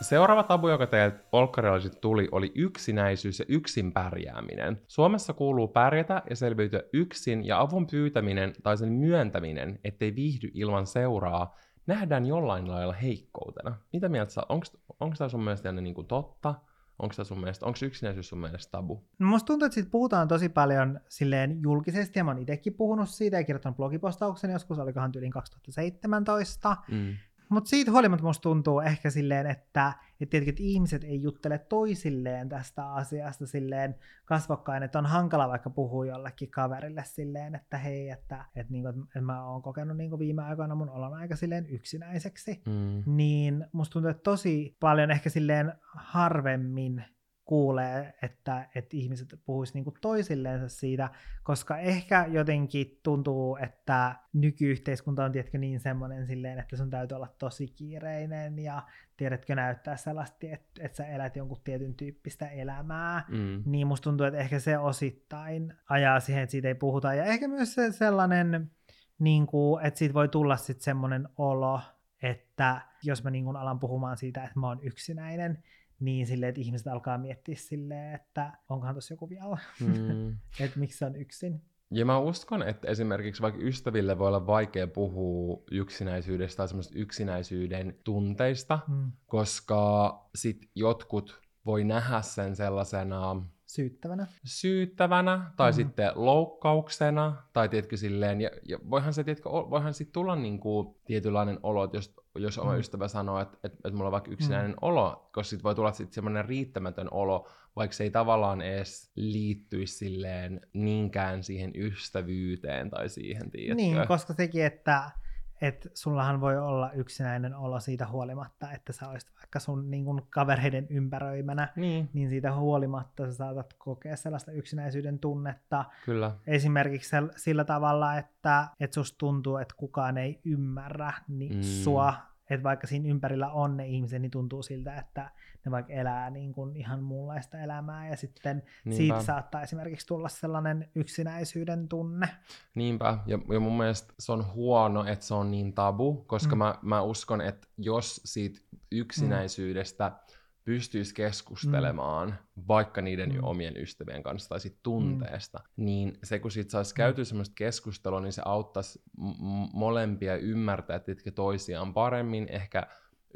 Seuraava tabu, joka teiltä olkkarilaiset tuli, oli yksinäisyys ja yksin pärjääminen. Suomessa kuuluu pärjätä ja selviytyä yksin, ja avun pyytäminen tai sen myöntäminen, ettei viihdy ilman seuraa, nähdään jollain lailla heikkoutena. Mitä mieltä sä, onko tämä sun mielestä niin kuin totta? Onko se sun mielestä, onko yksinäisyys sun mielestä tabu? No musta tuntuu, että siitä puhutaan tosi paljon silleen julkisesti, ja mä oon itsekin puhunut siitä ja kirjoittanut blogipostauksen joskus, olikohan tyyliin 2017. Mm. Mutta siitä huolimatta musta tuntuu ehkä silleen, että, että, tietenkin, että ihmiset ei juttele toisilleen tästä asiasta silleen kasvokkain, että on hankala vaikka puhua jollekin kaverille silleen, että hei, että, että, niin kuin, että mä oon kokenut niin kuin viime aikoina mun olon aika silleen yksinäiseksi, mm. niin musta tuntuu, että tosi paljon ehkä silleen harvemmin kuulee, että, että ihmiset puhuisivat niinku toisilleen siitä, koska ehkä jotenkin tuntuu, että nykyyhteiskunta on tietenkin niin semmoinen silleen, että sun täytyy olla tosi kiireinen ja tiedätkö näyttää sellaista, että, että sä elät jonkun tietyn tyyppistä elämää, mm. niin musta tuntuu, että ehkä se osittain ajaa siihen, että siitä ei puhuta. Ja ehkä myös se sellainen, niin kuin, että siitä voi tulla sitten semmoinen olo, että jos mä niin kuin alan puhumaan siitä, että mä oon yksinäinen, niin silleen, että ihmiset alkaa miettiä silleen, että onkohan tuossa joku vielä, mm. että miksi se on yksin. Ja mä uskon, että esimerkiksi vaikka ystäville voi olla vaikea puhua yksinäisyydestä tai semmoista yksinäisyyden tunteista, mm. koska sit jotkut voi nähdä sen sellaisena Syyttävänä. Syyttävänä, tai mm. sitten loukkauksena, tai tiedätkö silleen, ja, ja voihan se, tiedätkö, voihan sitten tulla niinku tietynlainen olo, että jos, jos oma mm. ystävä sanoo, että, että, että mulla on vaikka yksinäinen mm. olo, koska sitten voi tulla sitten semmoinen riittämätön olo, vaikka se ei tavallaan edes liittyisi silleen niinkään siihen ystävyyteen tai siihen, tiedätkö? Niin, koska sekin, että että sullahan voi olla yksinäinen olo siitä huolimatta, että sä olisit vaikka sun niin kun, kavereiden ympäröimänä, niin. niin siitä huolimatta sä saatat kokea sellaista yksinäisyyden tunnetta. Kyllä. Esimerkiksi sillä tavalla, että, että susta tuntuu, että kukaan ei ymmärrä niin mm. sua että vaikka siinä ympärillä on ne ihmiset, niin tuntuu siltä, että ne vaikka elää niin kuin ihan muunlaista elämää ja sitten Niinpä. siitä saattaa esimerkiksi tulla sellainen yksinäisyyden tunne. Niinpä, ja, ja mun mielestä se on huono, että se on niin tabu, koska mm. mä, mä uskon, että jos siitä yksinäisyydestä mm pystyisi keskustelemaan mm. vaikka niiden mm. omien ystävien kanssa tai sit tunteesta, mm. niin se kun siitä saisi käytyä mm. semmoista keskustelua, niin se auttaisi m- molempia ymmärtää, että toisiaan paremmin, ehkä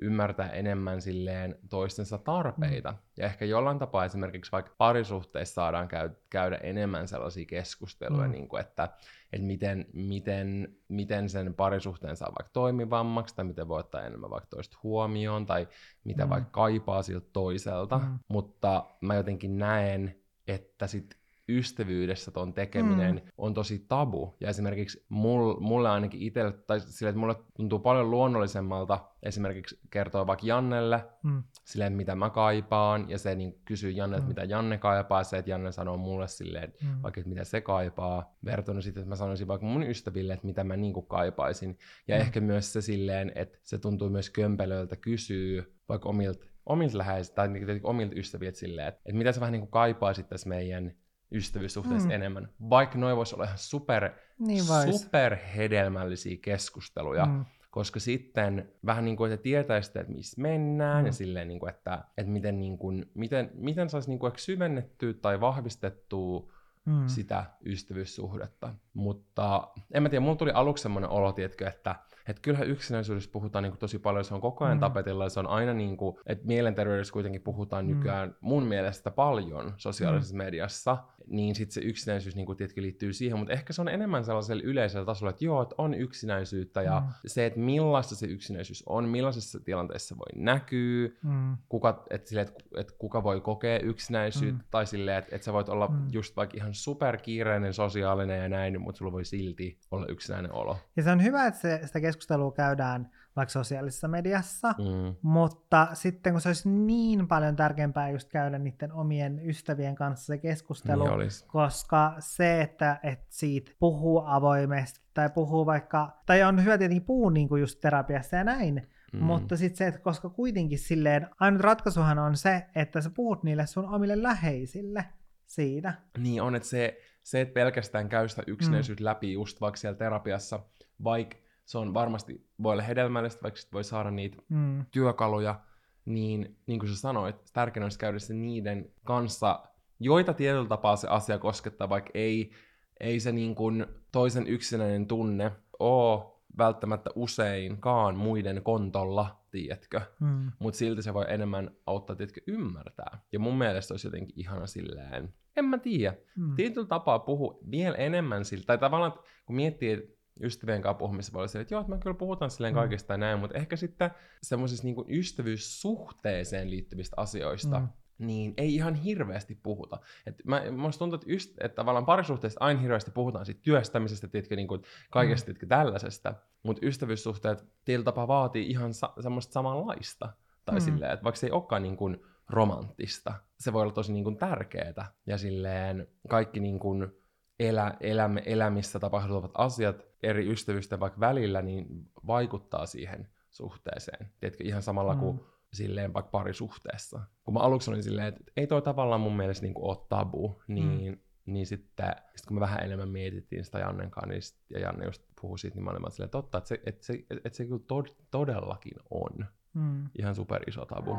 ymmärtää enemmän silleen toistensa tarpeita. Mm. Ja ehkä jollain tapaa esimerkiksi vaikka parisuhteissa saadaan käy, käydä enemmän sellaisia keskusteluja, mm. niin kuin että, että miten, miten, miten sen parisuhteen saa vaikka toimivammaksi, tai miten voi ottaa enemmän vaikka toista huomioon, tai mitä mm. vaikka kaipaa siltä toiselta. Mm. Mutta mä jotenkin näen, että sit ystävyydessä ton tekeminen mm. on tosi tabu. Ja esimerkiksi mul, mulle ainakin itselle, tai sille, että mulle tuntuu paljon luonnollisemmalta esimerkiksi kertoa vaikka Jannelle mm. silleen, mitä mä kaipaan, ja se niin kysyy Janne, mm. mitä Janne kaipaa, se, että Janne sanoo mulle silleen, mm. vaikka, että mitä se kaipaa, vertona sitten, että mä sanoisin vaikka mun ystäville, että mitä mä niin kuin kaipaisin. Ja mm. ehkä myös se silleen, että se tuntuu myös kömpelöltä kysyä vaikka omilta omilta läheisiltä tai niin omilta ystäviltä silleen, että, että mitä sä vähän niin kuin kaipaisit tässä meidän ystävyyssuhteessa mm. enemmän. Vaikka noin voisi olla ihan super, niin super hedelmällisiä keskusteluja, mm. koska sitten vähän niin kuin, että tietäisitte, että missä mennään mm. ja silleen, niin kuin, että, että miten, niin kuin, miten, miten saisi niin kuin, syvennettyä tai vahvistettua mm. sitä ystävyyssuhdetta. Mutta en mä tiedä, mulla tuli aluksi semmoinen olo, tietkö, että että kyllähän yksinäisyydessä puhutaan niin kuin tosi paljon, se on koko ajan mm. tapetilla, se on aina niin kuin, että mielenterveydessä kuitenkin puhutaan mm. nykyään mun mielestä paljon sosiaalisessa mm. mediassa, niin sitten se yksinäisyys niin kuin, tietenkin liittyy siihen, mutta ehkä se on enemmän sellaisella yleisellä tasolla, että joo, että on yksinäisyyttä, ja mm. se, että millaista se yksinäisyys on, millaisessa tilanteessa voi näkyä, mm. kuka, että, sille, että, että kuka voi kokea yksinäisyyttä, mm. tai silleen, että, että sä voit olla mm. just vaikka ihan superkiireinen, sosiaalinen ja näin, mutta sulla voi silti olla yksinäinen olo. Ja se on hyvä, että se, sitä keskustelua käydään vaikka sosiaalisessa mediassa, mm. mutta sitten kun se olisi niin paljon tärkeämpää just käydä niiden omien ystävien kanssa se keskustelu, niin koska se, että, että siitä puhuu avoimesti tai puhuu vaikka, tai on hyvä tietenkin puhua niin kuin just terapiassa ja näin, Mm. Mutta sitten se, että koska kuitenkin silleen, ainut ratkaisuhan on se, että sä puhut niille sun omille läheisille siitä. Niin on, että se, se että pelkästään käy sitä yksinäisyyttä mm. läpi just vaikka siellä terapiassa, vaikka se on varmasti, voi olla hedelmällistä, vaikka voi saada niitä mm. työkaluja, niin niin kuin sä sanoit, tärkeää olisi käydä se niiden kanssa, joita tietyllä tapaa se asia koskettaa, vaikka ei, ei se niin kuin toisen yksinäinen tunne ole välttämättä useinkaan muiden kontolla, tiedätkö? Mm. Mutta silti se voi enemmän auttaa, tiedätkö, ymmärtää. Ja mun mielestä olisi jotenkin ihana silleen, en mä tiedä. Mm. Tietyllä tapaa puhu vielä enemmän siltä, tai tavallaan kun miettii, ystävien kanssa puhumissa voi olla että joo, että me kyllä puhutaan silleen mm. kaikista näin, mutta ehkä sitten semmoisista niin ystävyyssuhteeseen liittyvistä asioista, mm. niin ei ihan hirveästi puhuta. Et mä, musta tuntuu, että, yst, että tavallaan parisuhteista aina hirveästi puhutaan siitä työstämisestä, tiedätkö, niin kuin kaikesta mm. tiedätkö, tällaisesta, mutta ystävyyssuhteet tietyllä tapaa vaatii ihan sa- semmoista samanlaista. Tai mm. silleen, että vaikka se ei olekaan niin kuin romanttista, se voi olla tosi niin kuin tärkeää. Ja silleen kaikki niin kuin elä, elämme, elämissä tapahtuvat asiat eri ystävysten vaikka välillä, niin vaikuttaa siihen suhteeseen. Tiedätkö, ihan samalla mm. kuin silleen vaikka parisuhteessa. Kun mä aluksi olin silleen, että ei toi tavallaan mun mielestä niin kuin ole tabu, niin, mm. niin sitten sit kun me vähän enemmän mietittiin sitä Jannen kanssa, niin sit, ja Janne just puhui siitä, niin mä olin silleen, totta, että se, että se, että se kyllä tod- todellakin on mm. ihan super iso tabu.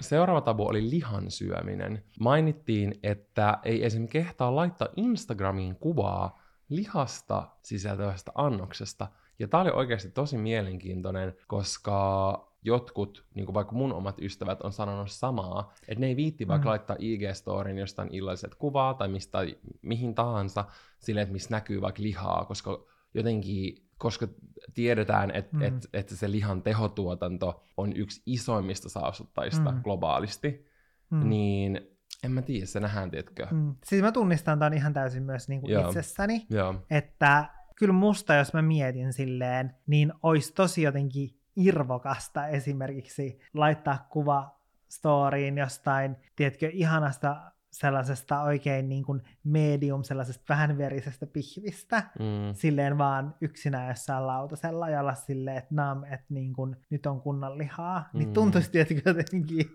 Seuraava tabu oli lihan syöminen. Mainittiin, että ei esim. kehtaa laittaa Instagramiin kuvaa lihasta sisältävästä annoksesta. Ja tämä oli oikeasti tosi mielenkiintoinen, koska jotkut, niin kuin vaikka mun omat ystävät, on sanonut samaa, että ne ei viitti vaikka mm. laittaa IG-storin jostain illalliset kuvaa tai mistä mihin tahansa, silleen, että missä näkyy vaikka lihaa, koska jotenkin koska tiedetään, että mm. et, et se lihan tehotuotanto on yksi isoimmista saastuttajista mm. globaalisti, mm. niin en mä tiedä, se nähdään, tiedätkö? Mm. Siis mä tunnistan tämän ihan täysin myös niin kuin itsessäni, Joo. että kyllä musta, jos mä mietin silleen, niin olisi tosi jotenkin irvokasta esimerkiksi laittaa kuva storyin jostain, tiedätkö, ihanasta sellaisesta oikein niin kuin medium, sellaisesta vähän verisestä pihvistä, mm. silleen vaan yksinään jossain lautasella ja olla silleen, että nam, että niin kuin, nyt on kunnan lihaa, niin mm. niin tuntuisi tietenkin jotenkin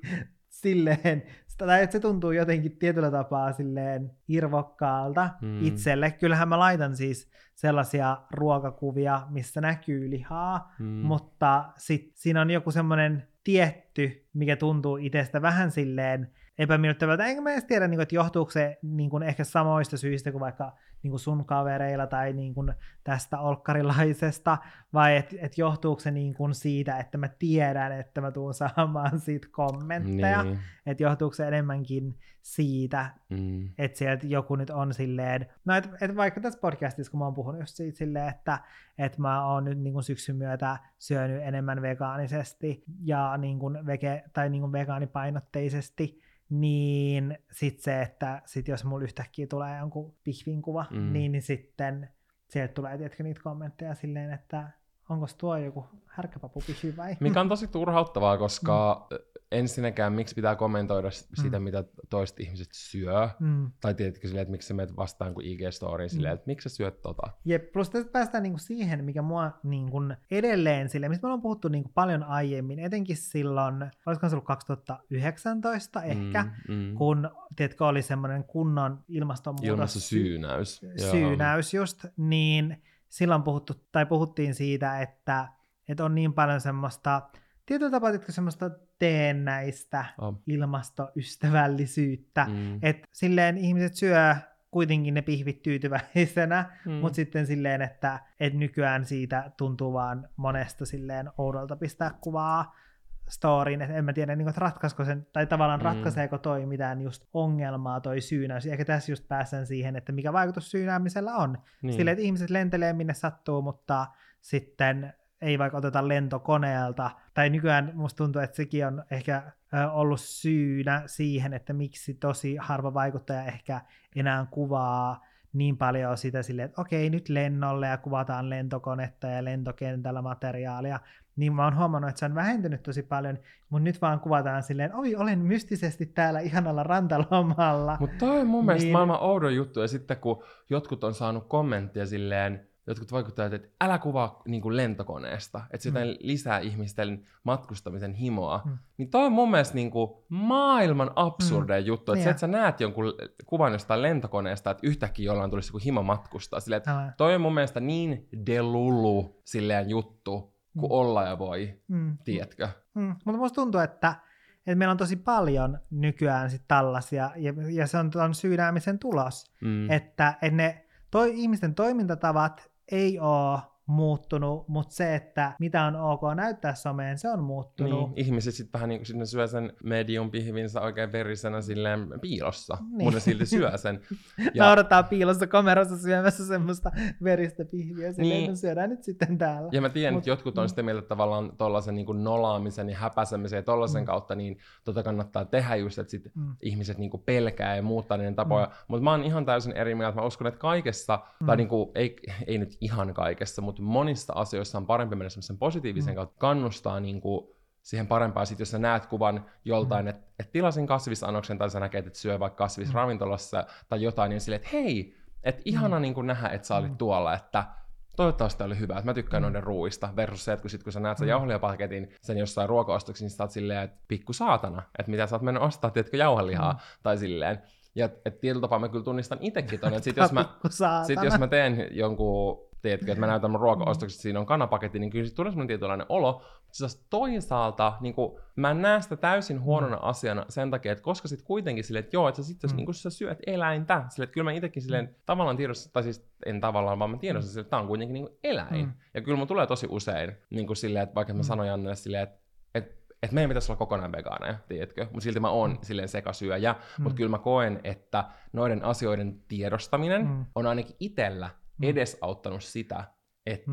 silleen, tai että se tuntuu jotenkin tietyllä tapaa silleen irvokkaalta mm. itselle. Kyllähän mä laitan siis sellaisia ruokakuvia, missä näkyy lihaa, mm. mutta sit siinä on joku semmoinen tietty, mikä tuntuu itsestä vähän silleen epämiellyttävältä. Enkä mä edes tiedä, niin kuin, että johtuuko se niin kuin, ehkä samoista syistä kuin vaikka niin kuin sun kavereilla tai niin kuin, tästä olkkarilaisesta, vai että et johtuuko se niin kuin, siitä, että mä tiedän, että mä tuun saamaan siitä kommentteja, Niin. että johtuuko se enemmänkin siitä, Mm. että sieltä joku nyt on silleen, no et, et vaikka tässä podcastissa, kun mä oon puhunut just siitä silleen, että et mä oon nyt niin kuin syksyn myötä syönyt enemmän vegaanisesti ja niin kuin vege, tai niin kuin vegaanipainotteisesti, niin sit se, että sit jos mulla yhtäkkiä tulee jonkun pihvin kuva, Mm. niin, niin sitten sieltä tulee tiedätkö, niitä kommentteja silleen, että onko tuo joku härkäpapupihvi vai? Mikä on tosi turhauttavaa, koska mm. ensinnäkään miksi pitää kommentoida sitä, Mm. mitä toiset ihmiset syö. Mm. Tai tiedätkö silleen, että miksi sä menet vastaan kuin IG-storiin silleen, että miksi sä syöt tota. Jep, plus tästä päästään niinku siihen, mikä mua niinku edelleen sille, mistä me ollaan puhuttu niinku paljon aiemmin, etenkin silloin, olisiko se ollut 2019 ehkä, Mm, mm. kun tiedätkö, oli semmoinen kunnon ilmastonmuutos Ilmastosyynäys. Syynäys just, niin silloin puhuttu, tai puhuttiin siitä, että, että on niin paljon semmoista, tietyllä tapaa semmoista teennäistä Oh. ilmastoystävällisyyttä, Mm. että silleen ihmiset syö kuitenkin ne pihvit tyytyväisenä, Mm. mm. mutta sitten silleen, että, että nykyään siitä tuntuu vaan monesta silleen oudolta pistää kuvaa storyin, että en mä tiedä, niin kuin, että ratkaisko sen, tai tavallaan Mm. ratkaiseeko toi mitään just ongelmaa toi syynäys. Ehkä tässä just pääsen siihen, että mikä vaikutus syynäämisellä on. Niin. Silleen, että ihmiset lentelee minne sattuu, mutta sitten ei vaikka oteta lentokoneelta. Tai nykyään musta tuntuu, että sekin on ehkä ollut syynä siihen, että miksi tosi harva vaikuttaja ehkä enää kuvaa niin paljon sitä silleen, että okei, nyt lennolle ja kuvataan lentokonetta ja lentokentällä materiaalia, niin mä oon huomannut, että se on vähentynyt tosi paljon, mutta nyt vaan kuvataan silleen, oi, olen mystisesti täällä ihanalla rantalomalla. Mutta toi on mun mielestä Niin. maailman oudon juttu, ja sitten kun jotkut on saanut kommenttia silleen, jotkut vaikuttajat, että älä kuvaa niin kuin lentokoneesta, että se Mm. jotain lisää ihmisten matkustamisen himoa, Mm. niin toi on mun mielestä niin kuin maailman absurdein mm. juttu, että se, Niin. että sä näet jonkun kuvan jostain lentokoneesta, että yhtäkkiä jollain tulisi joku himo matkustaa, silleen, että Älä. toi on mun mielestä niin delulu silleen juttu, kuin Mm. olla ja voi, Mm. tiedätkö? Mm, mutta musta tuntuu, että, että meillä on tosi paljon nykyään sit tällaisia, ja, ja se on tuon syynäämisen tulos, Mm. mm. että, että ne toi, ihmisten toimintatavat ei ole muuttunut, mutta se, että mitä on ok näyttää someen, se on muuttunut. Niin, ihmiset sitten vähän niin kuin sinne syö sen medium pihvinsä oikein verisenä silleen piilossa, niin. Mutta silti syö sen. Ja... Naurattaa piilossa kamerassa syömässä semmoista veristä pihviä, silleen, Niin. me syödään nyt sitten täällä. Ja mä tiedän, Mut- että jotkut on mm. sitä mieltä että tavallaan tollasen niin kuin nolaamisen ja häpäisemisen ja tollasen Mm. kautta, niin tota kannattaa tehdä just, että sit Mm. ihmiset niin kuin pelkää ja muuttaa niiden tapoja. Mm. Mutta mä oon ihan täysin eri mieltä. Mä uskon, että kaikessa, mm. tai niin kuin, ei, ei nyt ihan kaikessa, mutta monissa asioissa on parempi mennä semmoisen positiivisen Mm. kautta, kannustaa niin kuin siihen parempaan. Sitten jos sä näet kuvan joltain, Mm. että et tilasin kasvisanoksen, tai sä näket, että syö vaikka kasvisravintolassa tai jotain, niin silleen, että hei, että ihana Mm. niin kuin nähdä, että sä olit Mm. tuolla, että toivottavasti oli hyvä, että mä tykkään Mm. noiden ruuista, versus se, että kun, sit, kun sä näet sen Mm. jauhelihapaketin sen jossain ruokaostoksissa, niin sä oot silleen, että pikku saatana, että mitä sä oot mennyt ostaa, tiedätkö, jauhelihaa, Mm. tai silleen. Ja et tietyllä tapaa mä kyllä tunnistan itsekin ton, että sit jos mä, sit jos mä teen jonkun, tiedätkö, että mä näytän mun ruokaostokset, siinä on kanapaketti, niin kyllä sit tulee semmoinen tietynlainen olo, mutta siis toisaalta niin kuin, mä en näe sitä täysin huonona asiana sen takia, että koska sit kuitenkin silleen, että joo, että sä sit jos Mm. niin sä syöt eläintä, silleen, että kyllä mä itsekin silleen tavallaan tiedostan, tai siis en tavallaan, vaan mä tiedostan silleen, että tää on kuitenkin niin kuin eläin. Mm. Ja kyllä mun tulee tosi usein niin kuin silleen, että vaikka mä Mm. sanoin Jannelle silleen, että, että meidän pitäisi olla kokonaan vegaaneja, tiedätkö? Mutta silti mä oon Mm. silleen sekasyöjä. Mm. Mutta kyllä mä koen, että noiden asioiden tiedostaminen Mm. on ainakin itsellä Mm. edesauttanut sitä, että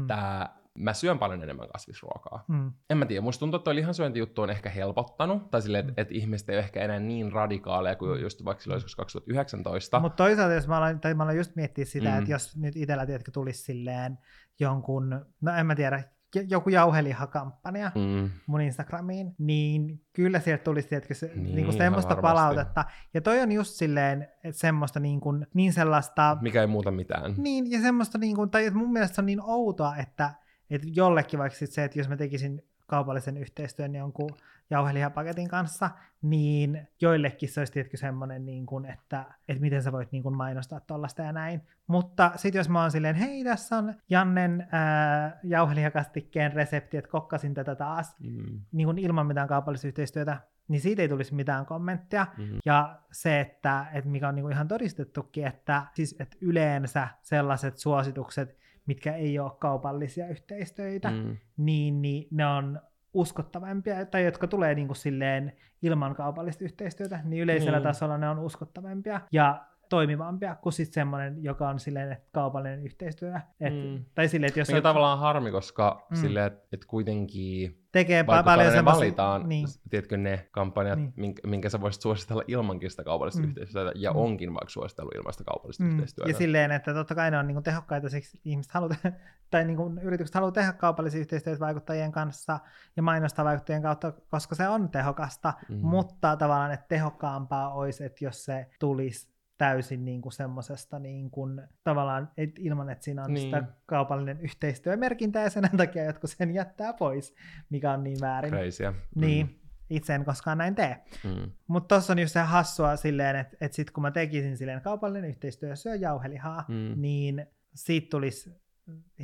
mä syön paljon enemmän kasvisruokaa. Mm. En mä tiedä, musta tuntuu, että toi lihansyöntijuttu on ehkä helpottanut, tai silleen, Mm. että, että ihmiset ei ole ehkä enää niin radikaaleja kuin just vaikka silloin joskus 2019. Mutta toisaalta, jos mä aloin, tai mä aloin just miettiä sitä, Mm. mm. että jos nyt itsellä tiedätkö, tulisi silleen jonkun, no en mä tiedä, joku jauhelihakampanja Mm. mun Instagramiin, niin kyllä sieltä tulisi tiedätkö, se, Niin, niin, ihan semmoista palautetta. Ja toi on just silleen, että semmoista niin, kuin, niin sellaista, Mikä ei muuta mitään. niin ja semmoista, niin kuin, tai että mun mielestä se on niin outoa, että, että jollekin vaikka sit se, että jos mä tekisin kaupallisen yhteistyön jonkun jauhelihapaketin kanssa, niin joillekin se olisi tietenkin semmoinen, niin kuin, että, että miten sä voit niin kuin mainostaa tuollaista ja näin. Mutta sitten jos mä oon silleen, hei tässä on Jannen ää, jauhelihakastikkeen resepti, että kokkasin tätä taas, Mm. niin kuin ilman mitään kaupallista yhteistyötä, niin siitä ei tulisi mitään kommenttia. Mhm. Ja se, että, että mikä on niinku ihan todistettukin, että, siis, että yleensä sellaiset suositukset, mitkä ei ole kaupallisia yhteistyöitä, Mm. niin, niin ne on uskottavampia, tai jotka tulee niin kuin silleen ilman kaupallista yhteistyötä, niin yleisellä Niin. tasolla ne on uskottavampia ja toimivampia kuin sitten semmoinen, joka on silleen, että kaupallinen yhteistyö. Et, Mm. Tai silleen, että jos Mikä on, tavallaan harmi, koska Mm. silleen, että et kuitenkin tekee paljon ne semmoisia... valitaan, Niin. tiedätkö ne kampanjat, Niin. minkä, minkä sä voisit suositella ilmankin sitä kaupallista Mm. yhteistyötä, ja Mm. onkin vaikka suositellut ilmaista kaupallista Mm, yhteistyötä. ja silleen, että totta kai ne on niinku tehokkaita, siksi ihmiset haluaa, tai niinku yritykset haluaa tehdä kaupallisia yhteistyötä vaikuttajien kanssa ja mainostaa vaikuttajien kautta, koska se on tehokasta, Mm. mutta tavallaan, että tehokkaampaa olisi, että jos se tulisi täysin niin kuin semmoisesta niin kuin, tavallaan et, ilman, että siinä on niin. Sitä kaupallinen yhteistyömerkintä ja sen takia jotkut sen jättää pois, mikä on niin väärin. Crazyä. Niin, itse en koskaan näin tee. Mm. Mutta tuossa on just se hassua silleen, että, että sit kun mä tekisin silleen kaupallinen yhteistyö ja syö jauhelihaa, Mm. niin siitä tulisi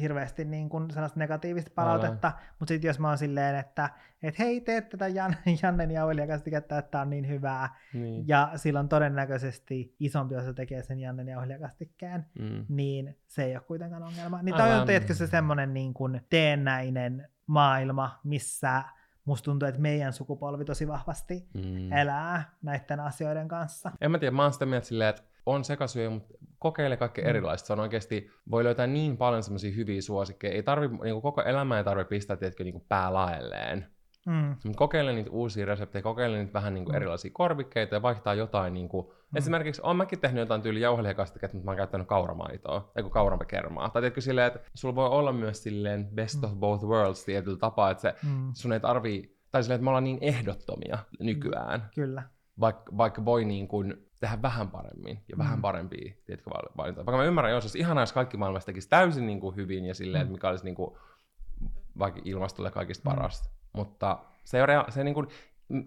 hirveästi niin kuin sellaista negatiivista palautetta, mutta sitten jos mä oon silleen, että et hei, teet tätä Jan, Jannen jauhelijakastiketta, että tämä on niin hyvää, Niin. ja silloin todennäköisesti isompi osa tekee sen Jannen jauhelijakastikkeen, Mm. niin se ei ole kuitenkaan ongelma. Niin Aivan. toi on tietysti se semmoinen niin kuin teennäinen maailma, missä musta tuntuu, että meidän sukupolvi tosi vahvasti Mm. elää näiden asioiden kanssa. En mä tiedä, mä oon sitä mieltä silleen, että on sekasyöjä, mutta kokeile kaikkea Mm. erilaista. Se on oikeasti, voi löytää niin paljon semmoisia hyviä suosikkeja. Ei tarvi, niinku, koko elämää ei tarvitse pistää, tiedätkö, niinku päälaelleen. Mm. Kokeile niitä uusia reseptejä, kokeile niitä vähän niinku Mm. erilaisia korvikkeita ja vaihtaa jotain. Niinku, Mm. Esimerkiksi on mäkin tehnyt jotain tyyli jauhelihakastiketta, mutta mä oon käyttänyt kauramaitoa, ei kun kaurakermaa. Tai tiedätkö silleen, että sulla voi olla myös silleen best of both worlds tietyllä tapaa, että se, Mm. sun ei tarvii, tai silleen, että me ollaan niin ehdottomia nykyään, Kyllä. vaikka, vaikka voi niin kuin tehdä vähän paremmin ja vähän Mm. parempia tiedätkö, val- valintoja. Vaikka mä ymmärrän, jos olisi ihanaa, jos kaikki maailmassa tekisi täysin niin kuin hyvin ja silleen, Mm. että mikä olisi niin kuin, vaikka ilmastolle kaikista Mm. parasta. Mutta se, ei ole se niin kuin,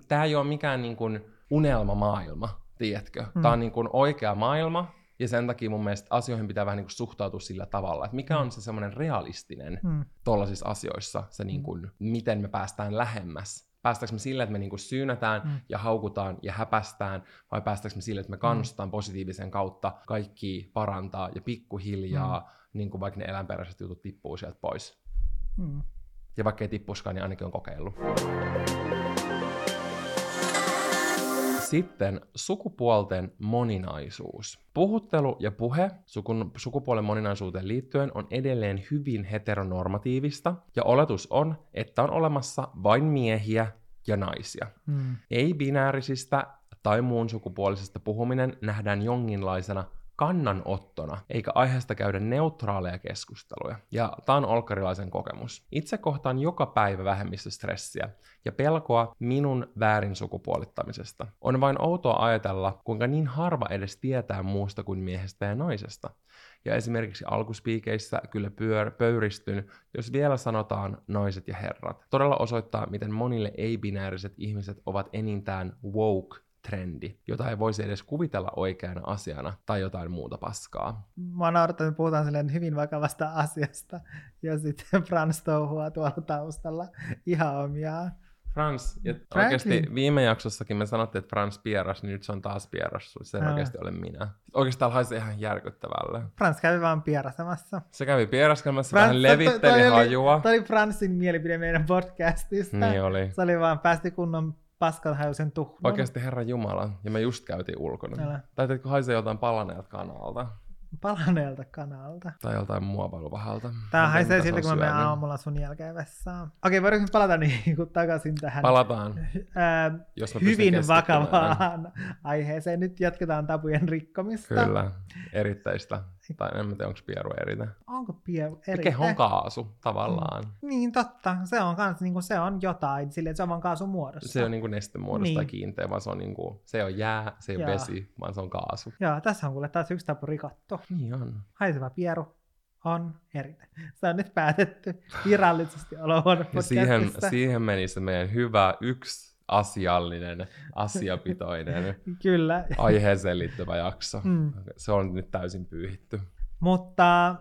tämä ei ole mikään niin kuin unelmamaailma, tiedätkö? Mm. Tämä on niin kuin oikea maailma, ja sen takia mun mielestä asioihin pitää vähän niin kuin suhtautua sillä tavalla, että mikä Mm. on se semmoinen realistinen Mm. tuollaisissa asioissa, se niin kuin, miten me päästään lähemmäs. Päästäänkö me sille, että me niin kuin syynätään Mm. ja haukutaan ja häpästään, vai päästäänkö me sille, että me kannustetaan positiivisen kautta kaikki parantaa ja pikkuhiljaa, Mm. niin kuin vaikka ne eläinperäiset jutut tippuu sieltä pois. Mm. Ja vaikka ei tippuskaan, niin ainakin on kokeillut. Sitten sukupuolten moninaisuus. Puhuttelu ja puhe sukun, sukupuolen moninaisuuteen liittyen on edelleen hyvin heteronormatiivista, ja oletus on, että on olemassa vain miehiä ja naisia. Mm. Ei-binäärisistä tai muun sukupuolisesta puhuminen nähdään jonkinlaisena kannanottona, eikä aiheesta käydä neutraaleja keskusteluja. Ja tämä on olkkarilaisen kokemus. Itse kohtaan joka päivä vähemmistöstressiä ja pelkoa minun väärin sukupuolittamisesta. On vain outoa ajatella, kuinka niin harva edes tietää muusta kuin miehestä ja naisesta. Ja esimerkiksi alkuspiikeissä kyllä pyör, pöyristyn, jos vielä sanotaan naiset ja herrat. Todella osoittaa, miten monille ei-binääriset ihmiset ovat enintään woke trendi, jota ei voisi edes kuvitella oikeana asiana tai jotain muuta paskaa. Mä naurattanut, että me puhutaan silleen hyvin vakavasta asiasta, ja sitten Frans touhua tuolla taustalla ihan omiaan. Frans, ja Franklin. oikeasti viime jaksossakin me sanottiin, että Frans pieras, niin nyt se on taas pieras, se ei oikeasti ole minä. Oikeasti täällä haisee ihan järkyttävälle. Frans kävi vaan pierasemassa. Se kävi pieraskelmassa, Frans- vähän toi- levitteli toi oli- hajua. Toi oli Fransin mielipide meidän podcastista. Niin oli. Se oli vaan päästi kunnon paskanhajuisen tuhnon. Oikeasti Herra Jumala, ja me just käytiin ulkona. Älä. Tai teetkö haisee jotain palaneelta kanalta? Palaneelta kanalta. Tai joltain muovailuvahalta. Tää haisee siltä, kun mä menen aamulla sun jälkeen vessaan. Okei, voidaanko nyt palata niin kuin takaisin tähän Palataan, ää, jos hyvin vakavaan aiheeseen. Nyt jatketaan tabujen rikkomista. Kyllä, eritteistä. Tai en tiedä, onko pieru eritä. Onko pieru eri? Kehon kaasu, tavallaan. Niin, totta. Se on kans, niin kuin, se on jotain, että se on vaan kaasun muodossa. Se on niinku nestemuodosta tai Niin. kiinteä, vaan se on niinku, se ei ole jää, se ei ole Jaa. vesi, vaan se on kaasu. Joo, tässä on kuule taas yksi tapu rikottu. Niin on. Haiseva pieru on eri. Se on nyt päätetty virallisesti olohuone Ja siihen, siihen meni se meidän hyvä yksi asiallinen, asiapitoinen, Kyllä. aiheeseen liittyvä jakso. Mm. Se on nyt täysin pyyhitty. Mutta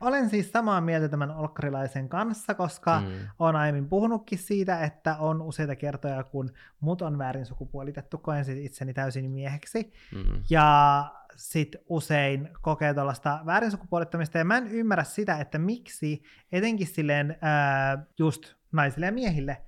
olen siis samaa mieltä tämän olkkarilaisen kanssa, koska mm. Olen aiemmin puhunutkin siitä, että on useita kertoja, kun mut on väärin sukupuolitettu, koen siis itseni täysin mieheksi. Mm. Ja sit usein kokee tuollaista väärin sukupuolittamista, ja mä en ymmärrä sitä, että miksi etenkin silleen ää, just naisille ja miehille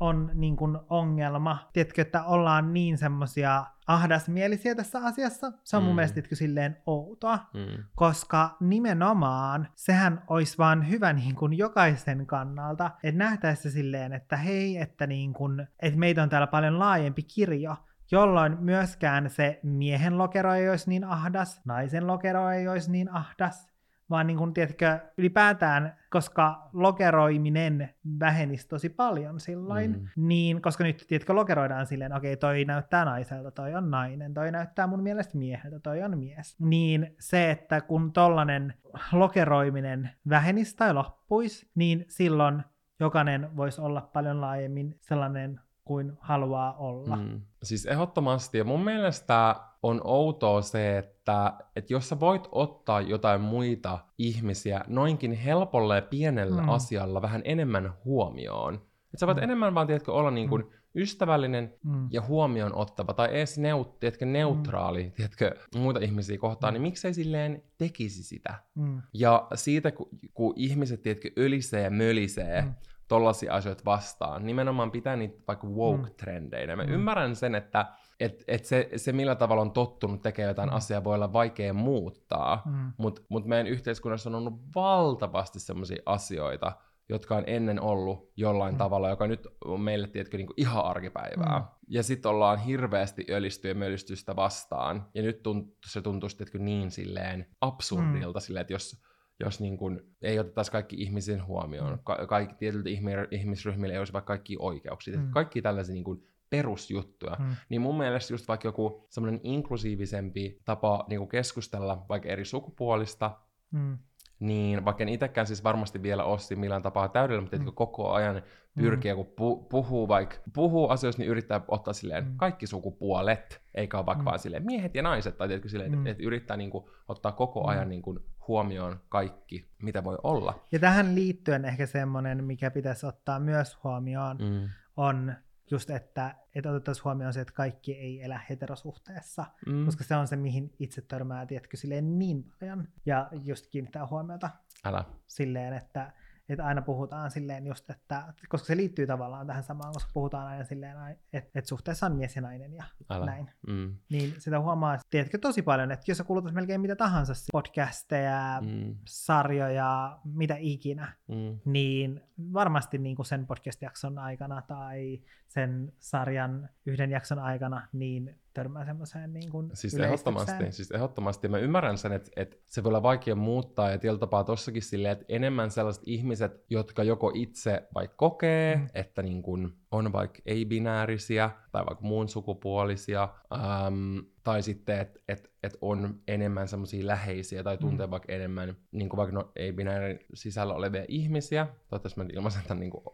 on niin kuin ongelma, tiedätkö, että ollaan niin semmoisia ahdasmielisiä tässä asiassa. Se on mun Mm. mielestä tiedätkö, silleen outoa, Mm. koska nimenomaan sehän olisi vaan hyvä niin kuin jokaisen kannalta, että nähtäisi se silleen, että hei, että, niin kuin, että meitä on täällä paljon laajempi kirjo, jolloin myöskään se miehen lokero ei olisi niin ahdas, naisen lokero ei olisi niin ahdas, vaan niin kuin, tiedätkö, ylipäätään, koska lokeroiminen vähenisi tosi paljon silloin, Mm. niin, koska nyt, tiedätkö, lokeroidaan silleen, okei, toi näyttää naiselta, toi on nainen, toi näyttää mun mielestä mieheltä, toi on mies. Niin se, että kun tollanen lokeroiminen vähenisi tai loppuisi, niin silloin jokainen voisi olla paljon laajemmin sellainen kuin haluaa olla. Mm. Siis ehdottomasti. Ja mun mielestä on outoa se, että, että jos sä voit ottaa jotain muita ihmisiä noinkin helpolla ja pienellä Mm. mm. asialla vähän enemmän huomioon. Että sä voit Mm. mm. enemmän vaan, tiedätkö, olla niin kuin ystävällinen Mm. ja huomioon ottava tai edes neut, tiedätkö, neutraali, mm. tiedätkö, muita ihmisiä kohtaan, Mm. niin miksei silleen tekisi sitä? Mm. Ja siitä, kun, kun ihmiset, tiedätkö, ölisee ja mölisee Mm. Mm. tollaisia asioita vastaan, nimenomaan pitää niitä vaikka woke-trendeinä. Mä Mm. mm. ymmärrän sen, että et, et se, se, millä tavalla on tottunut tekemään jotain Mm. mm. asiaa, voi olla vaikea muuttaa. Mm. Mm. Mutta mut meidän yhteiskunnassa on ollut valtavasti sellaisia asioita, jotka on ennen ollut jollain Mm. mm. tavalla, joka nyt on meille tietkö, niin ihan arkipäivää. Mm. Mm. Ja sitten ollaan hirveästi ölisty ja mölistystä vastaan. Ja nyt tunt, se tuntuu niin silleen absurdilta, mm. silleen, että jos, jos niin kun ei otettaisi kaikki ihmisen huomioon, Mm. ka- kaikki tietyiltä ihmi- ihmisryhmille ei olisi vaikka kaikki oikeuksia, Mm. kaikki tällaisia niin kun perusjuttuja, Mm. niin mun mielestä just vaikka joku semmoinen inklusiivisempi tapa niin kuin keskustella vaikka eri sukupuolista, Mm. Niin vaikka en itsekään siis varmasti vielä siinä millään tapaa täydellä, mutta Mm. mm. koko ajan pyrkiä, kun pu- puhuu vaikka puhuu asioista, niin yrittää ottaa silleen Mm. kaikki sukupuolet, eikä ole vaikka Mm. mm. vaan silleen miehet ja naiset, tai tiedätkö, silleen, Mm. että et yrittää niinku ottaa koko Mm. ajan niinku huomioon kaikki, mitä voi olla. Ja tähän liittyen ehkä semmoinen, mikä pitäisi ottaa myös huomioon, Mm. on just, että, että otettaisiin huomioon se, että kaikki ei elä heterosuhteessa, Mm. koska se on se, mihin itse törmää, tiedätkö, silleen niin paljon. Ja just kiinnittää huomiota Älä. silleen, että, että aina puhutaan silleen just, että, koska se liittyy tavallaan tähän samaan, koska puhutaan aina silleen, että, että suhteessa on mies ja nainen ja Älä. näin. Mm. Niin sitä huomaa, tiedätkö, tosi paljon, että jos sä kulutat melkein mitä tahansa, podcasteja, Mm. sarjoja, mitä ikinä, Mm. niin varmasti niin kuin sen podcast-jakson aikana tai sen sarjan yhden jakson aikana, niin törmää semmoiseen niin kuin Siis ehdottomasti, siis ehdottomasti. Mä ymmärrän sen, että, että se voi olla vaikea muuttaa ja tietyllä tapaa tossakin silleen, että enemmän sellaiset ihmiset, jotka joko itse vaikka kokee, Mm. että niin kun on vaikka ei-binäärisiä tai vaikka muun sukupuolisia, äm, tai sitten, että et, et on enemmän semmoisia läheisiä tai tuntee Mm. vaikka enemmän niin kuin vaikka no, ei-binäärin sisällä olevia ihmisiä, toivottavasti mä ilmaisen tämän niin kuin,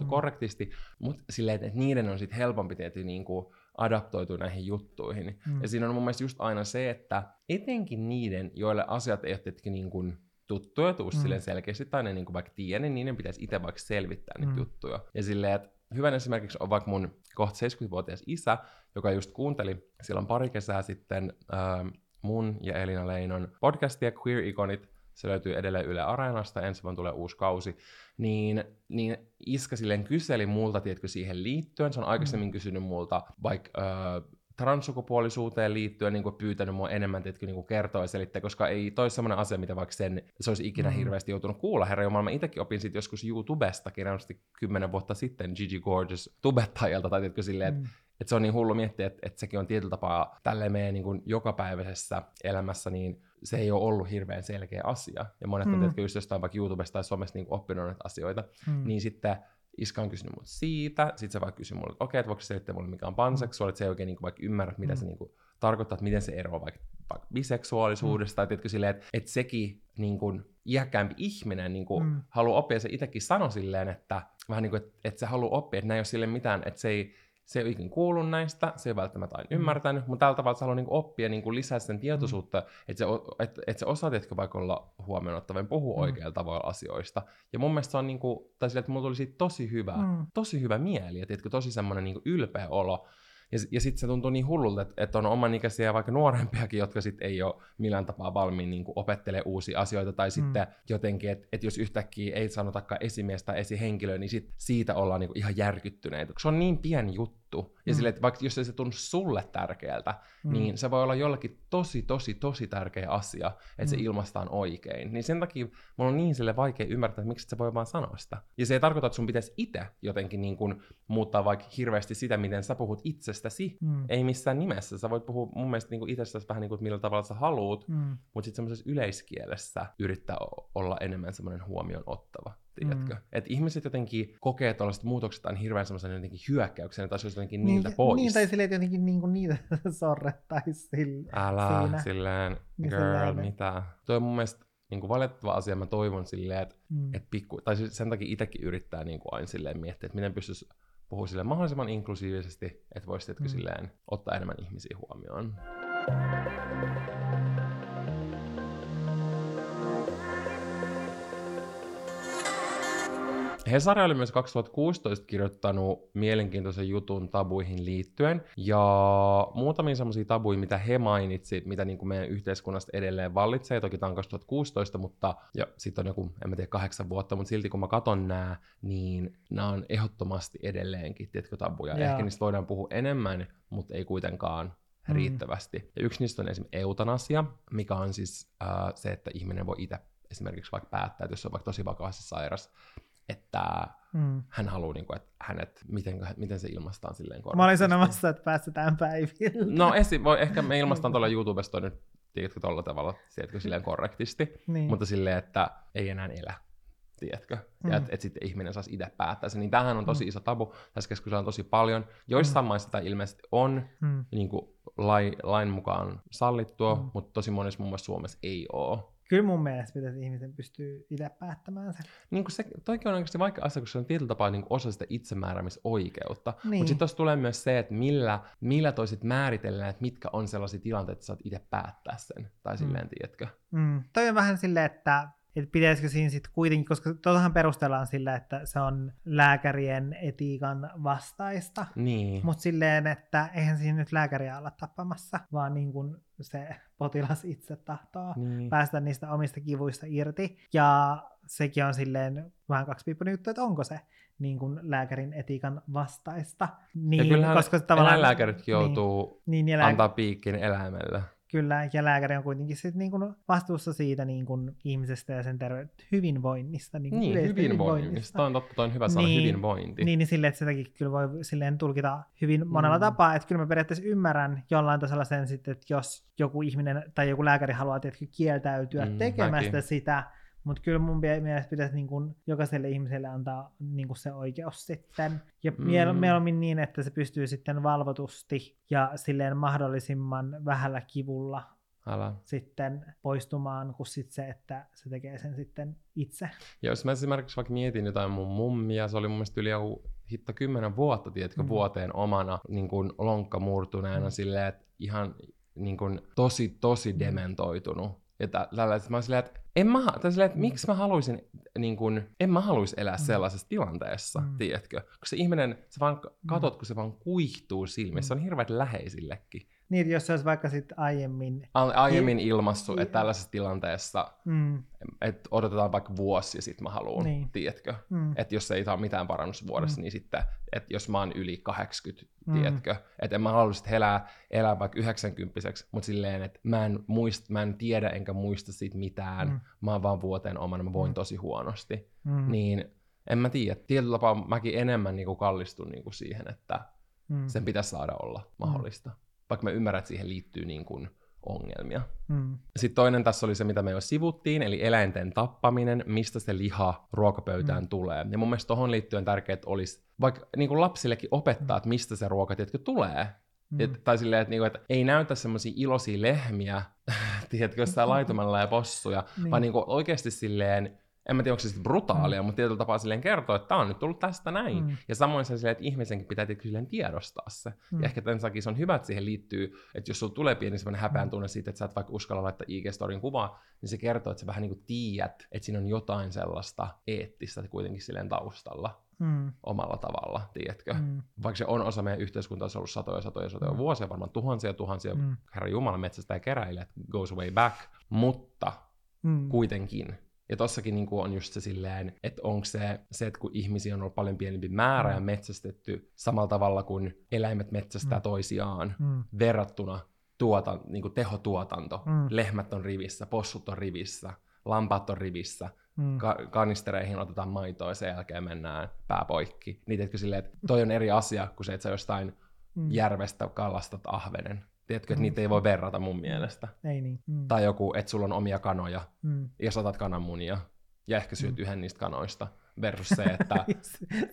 Mm. korrektisti, mutta silleen, että niiden on sitten helpompi tietysti niin kuin, adaptoitua näihin juttuihin. Mm. Ja siinä on mun mielestä just aina se, että etenkin niiden, joille asiat ei ole niin kuin tuttuja, tuu Mm. silleen selkeästi, tai ne niin kuin vaikka tiedä, niin niiden pitäisi itse vaikka selvittää niitä Mm. juttuja. Ja silleen, että hyvän esimerkiksi on vaikka mun kohta 70-vuotias isä, joka just kuunteli silloin pari kesää sitten ähm, mun ja Elina Leinon podcastia Queer Iconit, se löytyy edelleen Yle Areenasta, ensi vuonna tulee uusi kausi, niin, niin Iska silleen kyseli multa, tiedätkö, siihen liittyen, se on aikaisemmin Mm. kysynyt multa vaikka äh, transsukupuolisuuteen liittyen niin kuin pyytänyt mua enemmän tiedätkö, niin kuin kertoa ja selittää, koska ei toi semmoinen asia, mitä vaikka sen, se olisi ikinä Mm. hirveästi joutunut kuulla. Herra Jumala, mä itsekin opin sitten joskus YouTubesta kirjallisesti kymmenen vuotta sitten Gigi Gorgeous tubettajalta, tai tiedätkö silleen, että Mm. et se on niin hullu miettiä, että et sekin on tietyllä tapaa tälleen meidän niin kuin jokapäiväisessä elämässä, niin se ei ole ollut hirveän selkeä asia. Ja monet on Mm. tietysti just jostain vaikka YouTubesta tai somesta niin oppinut näitä asioita. Mm. Niin sitten Iska on kysynyt multa siitä, sitten se vaikka kysyi mulle, että okei, että voiko selittää mulle, mikä on panseksuaali, että se ei oikein niin kuin, vaikka ymmärrä, mitä Mm. se niin kuin, tarkoittaa, että miten se eroaa vaikka, vaikka biseksuaalisuudesta, tai tiedätkö silleen, että, että sekin niin kuin, iäkkäämpi ihminen niin kuin, Mm. haluaa oppia, se itsekin sanoi silleen, että vähän niin kuin, että, että se haluaa oppia, että näin ei ole sille mitään, että se ei, se ei ole ikinä kuullut näistä, se ei välttämättä aina mm. ymmärtänyt, mutta tällä tavalla se haluaa niinku oppia niinku lisää sen tietoisuutta, mm. että se, et, et se osaa tietkö vaikka olla huomioon ottava puhua mm. oikealla tavalla asioista. Ja mun mielestä se on niinku, tai sille, että mulla tuli siitä tosi hyvä, mm. tosi hyvä mieli, ja tiedätkö, tosi semmoinen niinku ylpeä olo, ja, ja sitten se tuntuu niin hullulta, että, että on oman ikäisiä ja vaikka nuorempiakin, jotka sitten ei ole millään tapaa valmiin niin opettelee uusia asioita. Tai mm. sitten jotenkin, että, että jos yhtäkkiä ei sanotakaan esimies tai esihenkilö, niin sit siitä ollaan niin ihan järkyttyneitä. Se on niin pieni juttu juttu. Ja mm. sille, että vaikka jos ei se tunnu sulle tärkeältä, mm. niin se voi olla jollakin tosi, tosi, tosi tärkeä asia, että mm. se ilmaistaan oikein. Niin sen takia mulla on niin sille vaikea ymmärtää, että miksi se voi vaan sanoa sitä. Ja se ei tarkoita, että sun pitäisi itse jotenkin niin kuin muuttaa vaikka hirveästi sitä, miten sä puhut itsestäsi. Mm. Ei missään nimessä. Sä voit puhua mun mielestä niin kuin itsestäsi vähän niin kuin, millä tavalla sä haluut, mm. mutta sitten semmoisessa yleiskielessä yrittää olla enemmän semmoinen huomioon ottava tiedätkö? Mm. Että ihmiset jotenkin kokee tällaiset muutokset aina hirveän semmoisen jotenkin hyökkäyksen, tai se olisi jotenkin niin, niiltä pois. Niin, tai silleen, että jotenkin niin kuin niitä sorrettaisiin sille, Älä, siinä. silleen, niin girl, silleen, mitä? Tuo on mun mielestä niin kuin valitettava asia, mä toivon silleen, että, mm. että pikku, tai siis sen takia itsekin yrittää niin kuin aina silleen miettiä, että miten pystyisi puhua silleen mahdollisimman inklusiivisesti, että voisi mm. silleen ottaa enemmän ihmisiä huomioon. Hesari oli myös 2016 kirjoittanut mielenkiintoisen jutun tabuihin liittyen, ja muutamia semmoisia tabuja, mitä he mainitsi, mitä niin kuin meidän yhteiskunnasta edelleen vallitsee, toki tämä on 2016, mutta ja sitten on joku, en mä tiedä, kahdeksan vuotta, mutta silti kun mä katon nämä, niin nämä on ehdottomasti edelleenkin, tiedätkö, tabuja. Yeah. Ehkä niistä voidaan puhua enemmän, mutta ei kuitenkaan mm. riittävästi. Ja yksi niistä on esimerkiksi eutanasia, mikä on siis äh, se, että ihminen voi itse esimerkiksi vaikka päättää, että jos on vaikka tosi vakavasti sairas, että mm. hän haluaa, niin kuin, että hänet, miten, miten se ilmaistaan silleen korkeasti. Mä olin sanomassa, että päästetään päivillä. No esi, voi, ehkä me ilmaistaan tuolla YouTubesta nyt, tiedätkö, tuolla tavalla, tiedätkö, silleen korrektisti, niin. mutta silleen, että ei enää elä tiedätkö? Mm. Ja että et sitten ihminen saisi itse päättää sen. Niin tämähän on tosi mm. iso tabu. Tässä keskustellaan tosi paljon. Joissain mm. maissa tämä ilmeisesti on mm. niin kuin lain, lain mukaan sallittua, mm. mutta tosi monessa muun muassa Suomessa ei ole. Kyllä mun mielestä pitäisi ihmisen pystyy itse päättämään sen. Niin kuin se, toikin on oikeasti vaikka asia, kun se on tietyllä tapaa niin osa sitä itsemääräämisoikeutta. Niin. Mutta sitten tuossa tulee myös se, että millä, millä toisit määritellään, että mitkä on sellaisia tilanteita, että saat itse päättää sen. Tai silleen, mm. tiedätkö? Mm. Toi on vähän silleen, että että pitäisikö siinä sitten kuitenkin, koska tuotahan perustellaan sillä, että se on lääkärien etiikan vastaista. Niin. Mutta silleen, että eihän siinä nyt lääkäriä olla tappamassa, vaan niin kuin se potilas itse tahtoo niin. päästä niistä omista kivuista irti. Ja sekin on silleen vähän kaksipiippunen juttu, että onko se niin kuin lääkärin etiikan vastaista. Niin, ja kyllähän koska tavallaan, lääkäritkin joutuu niin, niin, antaa piikkin eläimelle. Kyllä, ja lääkäri on kuitenkin sit niin kuin vastuussa siitä niin kuin ihmisestä ja sen terveyden hyvinvoinnista. Niin, niin hyvinvoinnista. Toi on totta, toi on hyvä sana, niin, hyvinvointi. Niin, niin sille, että sitäkin kyllä voi silleen tulkita hyvin monella mm. tapaa, että kyllä mä periaatteessa ymmärrän jollain tasolla sen sitten, että jos joku ihminen tai joku lääkäri haluaa tietysti kieltäytyä mm, tekemästä mäkin. sitä, mutta kyllä mun mielestä pitäisi niin kuin jokaiselle ihmiselle antaa niin kuin se oikeus sitten. Ja mm. mieluummin niin, että se pystyy sitten valvotusti ja silleen mahdollisimman vähällä kivulla Älä. sitten poistumaan, kuin sit se, että se tekee sen sitten itse. Ja jos mä esimerkiksi vaikka mietin jotain mun mummia, se oli mun mielestä yli joku hitta kymmenen vuotta, tiedätkö, mm. vuoteen omana niin kuin lonkka murtuneena mm. silleen, että ihan niin kuin, tosi, tosi mm. dementoitunut. Ja tällä, että mä oon silleen, että en mä, tai silleen, että miksi mä haluaisin, niin kun, en mä haluaisi elää mm. sellaisessa tilanteessa, mm. tiedätkö? Kun se ihminen, sä vaan katot, mm. kun se vaan kuihtuu silmissä, mm. se on hirveät läheisillekin. Niin, jos se olisi vaikka sitten aiemmin... Aiemmin ilmassu, että tällaisessa tilanteessa, mm. että odotetaan vaikka vuosi ja sitten mä haluan, niin. tiedätkö? Mm. Että jos ei saa mitään parannusvuodessa, mm. niin sitten, että jos mä oon yli 80, mm. tiedätkö? Että en mä haluaisi elää, elää vaikka 90 mutta silleen, että mä en, muist, mä en tiedä enkä muista siitä mitään, mm. mä oon vaan vuoteen omana, mä voin mm. tosi huonosti. Mm. Niin en mä tiedä, tietyllä tapaa mäkin enemmän niinku kallistun niinku siihen, että mm. sen pitäisi saada olla mahdollista. Mm vaikka mä ymmärrän, että siihen liittyy niin kuin ongelmia. Mm. Sitten toinen tässä oli se, mitä me jo sivuttiin, eli eläinten tappaminen, mistä se liha ruokapöytään mm. tulee. Ja mun mielestä tuohon liittyen tärkeää olisi vaikka niin kuin lapsillekin opettaa, mm. että mistä se ruoka tiedätkö, tulee. Mm. Et, tai silleen, että, niinku, että ei näytä semmoisia iloisia lehmiä, tiedätkö, jossain laitumalla ja possuja, niin. vaan niinku oikeasti silleen, en mä tiedä onko se sitten brutaalia, mm. mutta tietyllä tapaa silleen kertoo, että tämä on nyt tullut tästä näin. Mm. Ja samoin se silleen, että ihmisenkin pitää tietysti silleen tiedostaa se. Mm. Ja ehkä tämän takia se on hyvä, että siihen liittyy, että jos sulla tulee pieni semmoinen häpeän tunne siitä, että sä et vaikka uskalla laittaa IG-storin kuvaa, niin se kertoo, että sä vähän niin kuin tiedät, että siinä on jotain sellaista eettistä kuitenkin silleen taustalla mm. omalla tavalla, tiedätkö? Mm. Vaikka se on osa meidän yhteiskuntaa, se on ollut satoja, satoja, satoja mm. vuosia, varmaan tuhansia, tuhansia, mm. herra Jumala, metsästä ja keräilijät, goes way back, mutta mm. kuitenkin. Ja tossakin niin on just se silleen, että onko se, se, että kun ihmisiä on ollut paljon pienempi määrä mm. ja metsästetty samalla tavalla kuin eläimet metsästää mm. toisiaan mm. verrattuna tuotan, niin kuin tehotuotanto. Mm. Lehmät on rivissä, possut on rivissä, lampaat on rivissä, mm. ka- kanistereihin otetaan maitoa ja sen jälkeen mennään pääpoikki. Niin teetkö silleen, että toi on eri asia kuin se, että sä jostain mm. järvestä kalastat ahvenen. Tiedätkö, että mm. niitä ei voi verrata mun mielestä. Ei niin. Mm. Tai joku, että sulla on omia kanoja mm. ja saatat kananmunia ja ehkä syöt mm. yhden niistä kanoista versus se, että...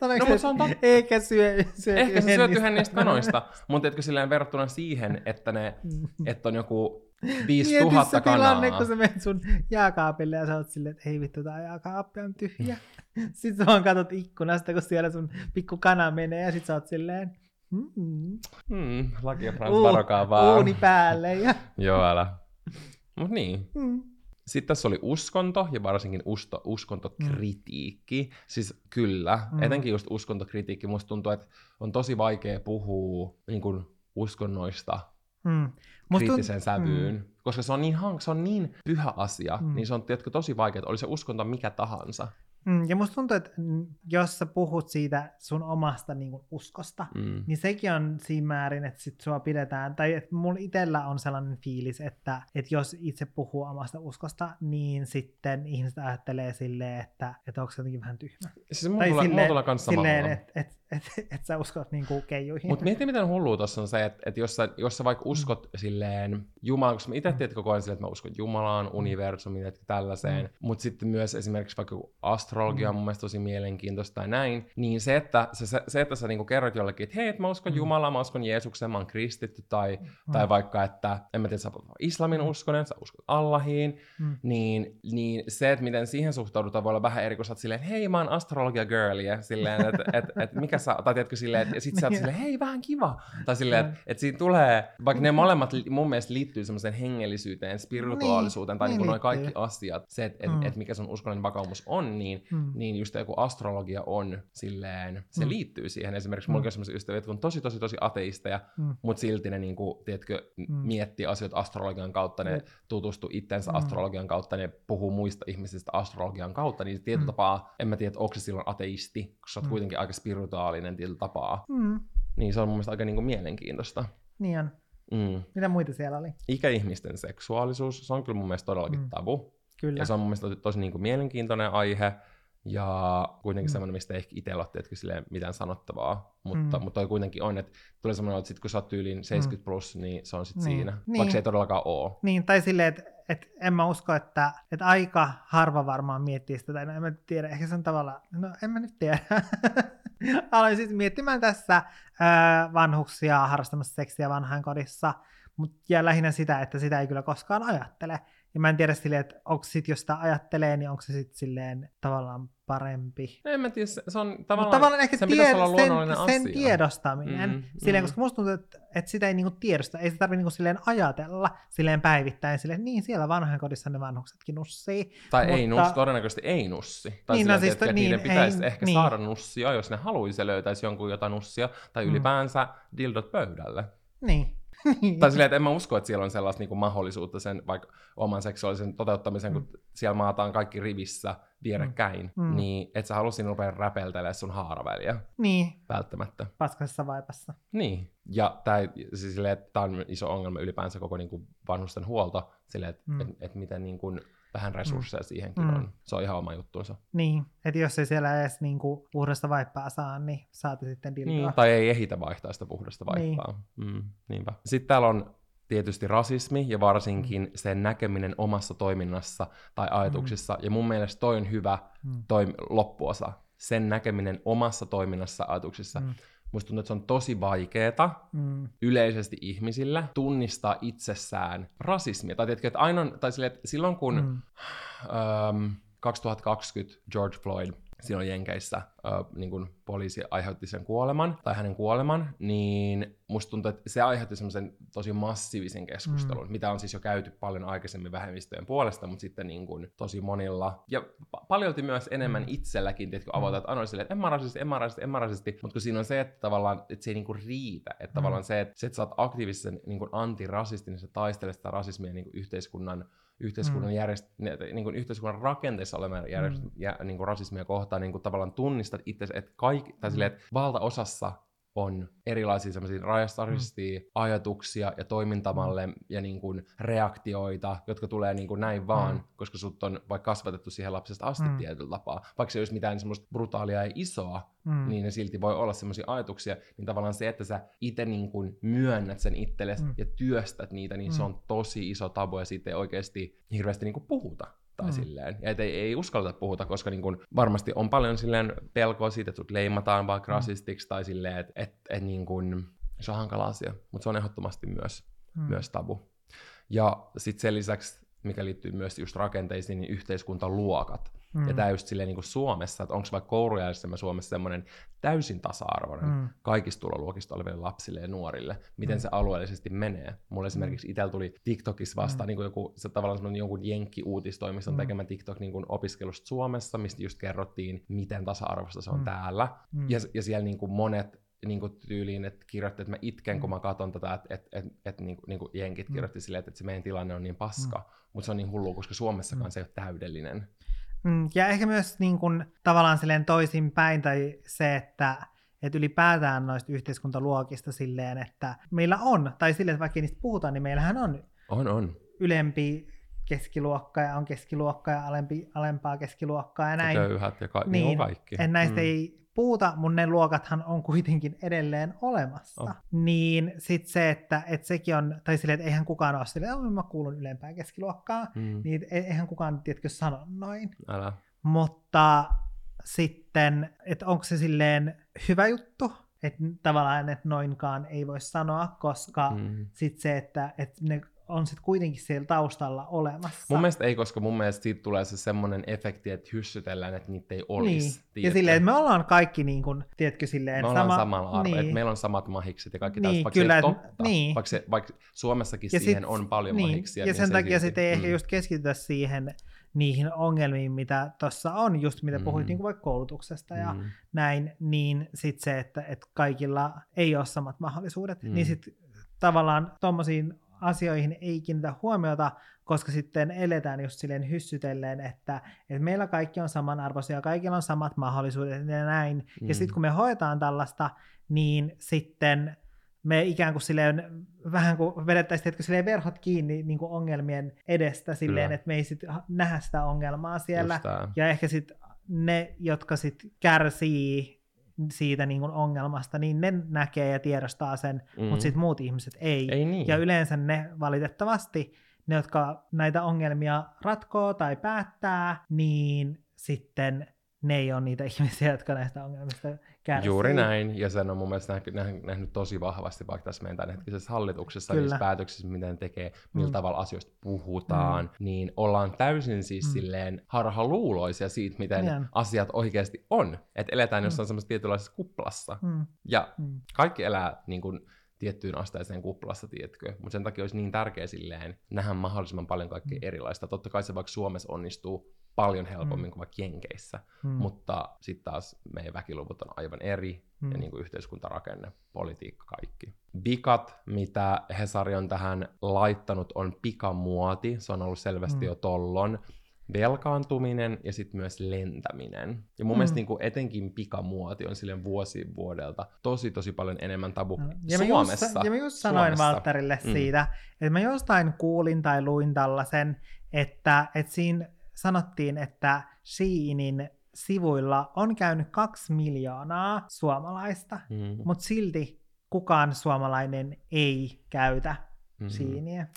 no, mutta se on totta. Eikä syö, syö Ehkä sä syöt yhden niistä kanoista, mutta etkö silleen verrattuna siihen, että, ne, mm. että on joku 5000 kanaa. tilanne, kun sä menet sun jääkaapille ja sä oot silleen, että hei vittu, tää jääkaappi on tyhjä. Sitten sä vaan katot ikkunasta, kun siellä sun pikku kana menee ja sit sä oot silleen, Mm. Mm, laki ja Frans, varokaa vaan. Uuni päälle. Ja... Joo, älä. Mut niin. Mm. Sitten tässä oli uskonto ja varsinkin usto, uskontokritiikki. Mm. Siis kyllä, mm. etenkin just uskontokritiikki. Musta tuntuu, että on tosi vaikea puhua niin kuin uskonnoista mm. kriittiseen sävyyn. Mm. Koska se on niin, hank, se on niin pyhä asia, mm. niin se on tiedätkö, tosi vaikea, oli se uskonto mikä tahansa. Mm, ja musta tuntuu, että jos sä puhut siitä sun omasta niin kuin, uskosta, mm. niin sekin on siinä määrin, että sit sua pidetään, tai että mulla itsellä on sellainen fiilis, että, että jos itse puhuu omasta uskosta, niin sitten ihmiset ajattelee silleen, että, että onko se jotenkin vähän tyhmä. Siis mulla, tai silleen, mulla tulee silleen, että et, että et sä uskot niinku keijuihin. Mutta mieti, miten hullua tuossa on se, että et jos, sä, jos sä vaikka uskot mm. silleen Jumalaan, koska mä itse tiedän koko ajan silleen, että mä uskon Jumalaan, mm. universumiin, että tällaiseen, mm. mutta sitten myös esimerkiksi vaikka astrologia on mm. mun mielestä tosi mielenkiintoista tai näin, niin se, että, se, se, että sä niinku kerrot jollekin, että hei, että mä uskon mm. Jumalaan, mä uskon Jeesukseen, mä oon kristitty, tai, mm. tai vaikka, että en mä tiedä, sä islamin uskonen, sä uskot Allahiin, mm. niin, niin se, että miten siihen suhtaudutaan, voi olla vähän eri, kun sä oot silleen, hei, mä oon astrologia girlia, silleen, että et, et, et, mikä sä, tai tiedätkö silleen, että sit sä oot silleen, hei, vähän kiva. Tai silleen, että et siinä tulee, vaikka ne molemmat mun mielestä liittyy semmoiseen hengellisyyteen, spirituaalisuuteen, tai niin, niin noin kaikki asiat, se, että et, mm. et mikä sun uskonnollinen vakaumus on, niin, mm. niin just joku astrologia on silleen, se mm. liittyy siihen. Esimerkiksi mm. mulla on semmoisia ystäviä, jotka on tosi, tosi, tosi ateisteja, mm. mutta silti ne niinku, tiedätkö, mm. miettii asioita astrologian kautta, ne mm. tutustuu itsensä mm. astrologian kautta, ne puhuu muista ihmisistä astrologian kautta, niin tietyllä mm. tapaa, en mä tiedä, onko se silloin ateisti, koska sä oot mm. kuitenkin aika spirituaalinen tietyllä tapaa. Mm. Niin se on mun mielestä aika niinku mielenkiintoista. Niin on. Mm. Mitä muita siellä oli? Ikäihmisten seksuaalisuus, se on kyllä mun mielestä todellakin mm. tabu. Kyllä. Ja se on mun mielestä tosi, tosi niin kuin mielenkiintoinen aihe. Ja kuitenkin mm. semmoinen, mistä ei ehkä itse ole mitään sanottavaa. Mutta, mm. mutta toi kuitenkin on, että tulee semmoinen, että sit kun sä oot tyyliin 70 mm. plus, niin se on sitten niin. siinä. Niin. Vaikka se ei todellakaan ole. Niin, tai silleen, että et en mä usko, että, että aika harva varmaan miettii sitä, tai no en mä tiedä, ehkä se on tavallaan, no en mä nyt tiedä. Aloin siis miettimään tässä ää, vanhuksia harrastamassa seksiä vanhainkodissa, mutta ja lähinnä sitä, että sitä ei kyllä koskaan ajattele. Ja mä en tiedä silleen, että onko sit, jos sitä ajattelee, niin onko se sitten silleen tavallaan parempi. En mä tiedä, se on tavallaan, Mut tavallaan ehkä sen, tied- sen, sen tiedostaminen, mm, silleen, mm. koska musta tuntuu, että, että sitä ei niinku tiedosta, ei sitä tarvitse niinku silleen ajatella silleen päivittäin, silleen, niin siellä vanhan kodissa ne vanhuksetkin nussii. Tai mutta... ei nussi, todennäköisesti ei nussi. Tai niin, no silleen, no siis, että niin, niiden pitäisi ei, ehkä niin. saada nussia, jos ne haluaisi löytäisi jonkun jotain nussia, tai mm. ylipäänsä dildot pöydälle. Niin. tai silleen, että en mä usko, että siellä on sellaista niin kuin mahdollisuutta sen vaikka oman seksuaalisen toteuttamisen, mm. kun siellä maataan kaikki rivissä vierekkäin, mm. mm. niin et sä halua siinä rupea räpeltelee sun haaraväliä. Niin. Välttämättä. Paskassa vaipassa. Niin. Ja tämä siis on iso ongelma ylipäänsä koko niin kuin vanhusten huolto, silleen, että mm. et, et miten niin kuin, vähän resursseja mm. siihenkin mm. on. Se on ihan oma juttuunsa. Niin, että jos ei siellä edes niinku puhdasta vaippaa saa, niin saati sitten dildoa. Niin, tai ei ehitä vaihtaa sitä puhdasta niin. vaippaa. Niin. Mm, niinpä. Sitten täällä on tietysti rasismi ja varsinkin mm. sen näkeminen omassa toiminnassa tai ajatuksissa. Mm. Ja mun mielestä toi on hyvä mm. toi loppuosa. Sen näkeminen omassa toiminnassa ajatuksissa. Mm. Musta tuntuu, että se on tosi vaikeeta mm. yleisesti ihmisillä tunnistaa itsessään rasismia. Tai tiedätkö, että aina tai sille, että silloin kun mm. ähm, 2020 George Floyd silloin Jenkeissä äh, niin kuin poliisi aiheutti sen kuoleman, tai hänen kuoleman, niin musta tuntuu, että se aiheutti semmoisen tosi massiivisen keskustelun, mm. mitä on siis jo käyty paljon aikaisemmin vähemmistöjen puolesta, mutta sitten niin kuin tosi monilla, ja pa- paljolti myös enemmän mm. itselläkin, tiedätkö, avata, että anoin silleen, että en mä rasisti, en mä rasisti, en mä rasisti, mutta kun siinä on se, että tavallaan, että se ei niin kuin riitä, että mm. tavallaan se, että, se, että sä oot aktiivisesti niin kuin antirasisti, niin sä taistelet sitä rasismia niin kuin yhteiskunnan yhteiskunnan, mm. järjest, niin kuin yhteiskunnan rakenteessa olevan järjest, mm. ja, niin kuin rasismia kohtaan niin kuin tavallaan tunnistat itse, että, kaikki, tai mm. silleen, että valtaosassa on erilaisia semmoisia rajastarisia mm. ajatuksia ja toimintamalle mm. ja niin kuin reaktioita, jotka tulee niin kuin näin vaan, mm. koska sut on vaikka kasvatettu siihen lapsesta asti mm. tietyllä tapaa. Vaikka se ei olisi mitään semmoista brutaalia ja isoa, mm. niin ne silti voi olla semmoisia ajatuksia, niin tavallaan se, että sä itse niin kuin myönnät sen itsellesi mm. ja työstät niitä, niin mm. se on tosi iso tabu ja siitä ei oikeasti hirveästi niin kuin puhuta tai mm. silleen. Ja et ei, ei uskalleta puhuta, koska niin kun varmasti on paljon silleen pelkoa siitä, että sut leimataan vaikka mm. rasistiksi tai silleen, että et, et niin kun, se on hankala asia, mutta se on ehdottomasti myös, mm. myös tabu. Ja sitten sen lisäksi, mikä liittyy myös just rakenteisiin, niin yhteiskuntaluokat. Mm. Ja tämä just silleen niin kuin Suomessa, että onko vaikka koulujärjestelmä Suomessa semmoinen täysin tasa-arvoinen mm. kaikista tuloluokista oleville lapsille ja nuorille, miten mm. se alueellisesti menee. Mulla esimerkiksi mm. itsellä tuli TikTokissa vasta mm. niin kuin joku, se tavallaan jonkun jenkki-uutistoimiston mm. tekemä TikTok niin kuin opiskelusta Suomessa, mistä just kerrottiin, miten tasa-arvoista se on mm. täällä. Mm. Ja, ja siellä niin kuin monet niin kuin tyyliin, että kirjoitti, että mä itken, kun mä katson tätä, että et, et, et, niin, niin kuin jenkit mm. kirjoitti silleen, että, että se meidän tilanne on niin paska, mm. mutta se on niin hullu, koska Suomessakaan mm. se ei ole täydellinen. Mm, ja ehkä myös niin kuin, tavallaan silleen toisinpäin, tai se, että että ylipäätään noista yhteiskuntaluokista silleen, että meillä on, tai silleen, että vaikka niistä puhutaan, niin meillähän on, on, on. ylempi keskiluokka ja on keskiluokka ja alempi, alempaa keskiluokkaa ja näin. Ja köyhät ja ka- niin, niin on kaikki. Että näistä mm. ei puhuta, mun ne luokathan on kuitenkin edelleen olemassa. Oh. Niin sit se, että et sekin on, tai silleen, että eihän kukaan ole silleen, että mä kuulun ylempään keskiluokkaan, mm. niin e-, eihän kukaan, tiedätkö, sano noin. Älä. Mutta sitten, että onko se silleen hyvä juttu, että tavallaan, että noinkaan ei voi sanoa, koska mm. sitten se, että, että ne on sitten kuitenkin siellä taustalla olemassa. Mun mielestä ei, koska mun mielestä siitä tulee se semmoinen efekti, että hyssytellään, että niitä ei olisi. Niin. Ja silleen, että me ollaan kaikki niin kuin, tiedätkö, silleen... Me ollaan sama... samalla arvo, niin. että meillä on samat mahikset ja kaikki niin, taas, vaikka kyllä, se totta, niin. vaikka, se, vaikka Suomessakin ja siihen sit, on paljon niin. mahiksia. Ja niin sen takia sitten ei mm. ehkä just keskitytä siihen niihin ongelmiin, mitä tuossa on, just mitä mm. puhuit niin kuin vaikka koulutuksesta ja mm. näin, niin sitten se, että, että kaikilla ei ole samat mahdollisuudet, niin mm. niin sitten tavallaan tuommoisiin asioihin ei kiinnitä huomiota, koska sitten eletään just silleen hyssytellen, että, että meillä kaikki on samanarvoisia, kaikilla on samat mahdollisuudet ja näin. Mm. Ja sitten kun me hoetaan tällaista, niin sitten me ikään kuin silleen, vähän kuin vedettäisiin silleen verhot kiinni niin kuin ongelmien edestä silleen, Kyllä. että me ei sitten nähdä sitä ongelmaa siellä. Ja ehkä sitten ne, jotka sitten kärsii siitä niin kuin ongelmasta, niin ne näkee ja tiedostaa sen, mm. mutta sitten muut ihmiset ei. ei niin. Ja yleensä ne valitettavasti, ne jotka näitä ongelmia ratkoo tai päättää, niin sitten ne ei ole niitä ihmisiä, jotka näistä ongelmista kärsii. Juuri näin, ja sen on mun mielestä nähnyt, nähnyt, nähnyt tosi vahvasti vaikka tässä meidän tämänhetkisessä hallituksessa, Kyllä. niissä päätöksissä, miten tekee, millä mm. tavalla asioista puhutaan, mm. niin ollaan täysin siis mm. silleen harhaluuloisia siitä, miten Jään. asiat oikeasti on. Että eletään mm. jossain semmoisessa tietynlaisessa kuplassa. Mm. Ja mm. kaikki elää niin kuin, tiettyyn asteeseen kuplassa, tietkö? Mutta sen takia olisi niin tärkeä silleen nähdä mahdollisimman paljon kaikkea mm. erilaista. Totta kai se vaikka Suomessa onnistuu paljon helpommin mm. kuin vaikka Jenkeissä, mm. mutta sitten taas meidän väkiluvut on aivan eri, mm. ja niin kuin yhteiskuntarakenne, politiikka, kaikki. Bikat, mitä Hesari on tähän laittanut, on pikamuoti, se on ollut selvästi mm. jo tollon velkaantuminen ja sitten myös lentäminen. Ja mun mm. mielestä niin kuin etenkin pikamuoti on sille vuosi vuodelta tosi tosi paljon enemmän tabu no. ja Suomessa. Mä just, ja mä just sanoin Suomessa. Valtterille mm. siitä, että mä jostain kuulin tai luin tällaisen, että, että siinä sanottiin, että Sheinin sivuilla on käynyt kaksi miljoonaa suomalaista, mm. mutta silti kukaan suomalainen ei käytä mm-hmm. Sheiniä.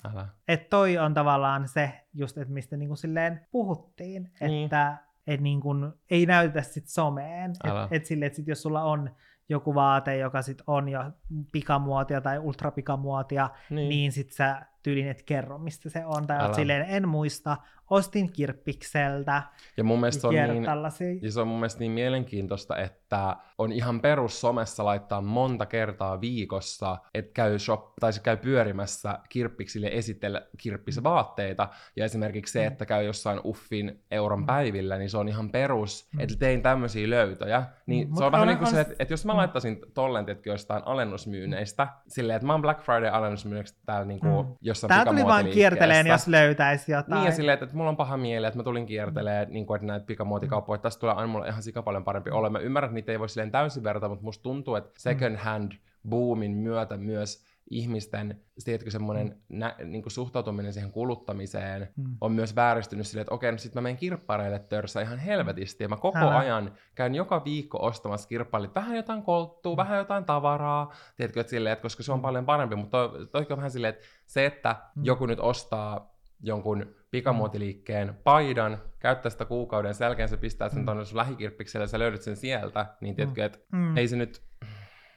Että toi on tavallaan se, just että mistä niinku silleen puhuttiin, niin. että et niinku, ei näytetä sit someen. Että et että sit jos sulla on joku vaate, joka sit on jo pikamuotia tai ultrapikamuotia, niin, niin sit sä tyylin et kerro, mistä se on. Tai silleen, en muista, ostin kirppikseltä. Ja mun mielestä on, niin, tällaisia. ja se on mun mielestä niin mielenkiintoista, että on ihan perus somessa laittaa monta kertaa viikossa, että käy, shop, tai se käy pyörimässä kirppiksille esitellä kirppisvaatteita, ja esimerkiksi se, että käy jossain uffin euron päivillä, niin se on ihan perus, että tein tämmöisiä löytöjä. Niin Mm, se on mut vähän niin kuin se, että, että jos mä laittaisin tollen, tietenkin jostain alennusmyynneistä, silleen, että mä oon Black Friday alennusmyynneistä täällä niin kuin Mm. jossain Tää tuli vaan kierteleen, jos löytäisi jotain. Niin ja silleen, että, että mulla on paha mieli, että mä tulin kiertelemään niin kuin, että näitä pikamuotikauppoja, että tästä tulee aina mulle ihan sika paljon parempi olla. Mä ymmärrän, että niitä ei voi silleen täysin verrata, mutta musta tuntuu, että second hand boomin myötä myös ihmisten, tiedätkö, semmoinen nä, niin kuin suhtautuminen siihen kuluttamiseen Mm. on myös vääristynyt silleen, että okei, no sit mä menen kirppareille törsä ihan helvetisti, ja mä koko Älä. ajan käyn joka viikko ostamassa kirppaille vähän jotain kolttua, vähän jotain tavaraa, tiedätkö, että silleen, että koska se on paljon parempi, mutta toi, toi on vähän silleen, että se, että Mm. joku nyt ostaa jonkun pikamuotiliikkeen paidan, käyttää sitä kuukauden, sen jälkeen se pistää sen Mm. tuonne sun lähikirppikselle ja sä löydät sen sieltä, niin tiedätkö, että Mm. ei se nyt...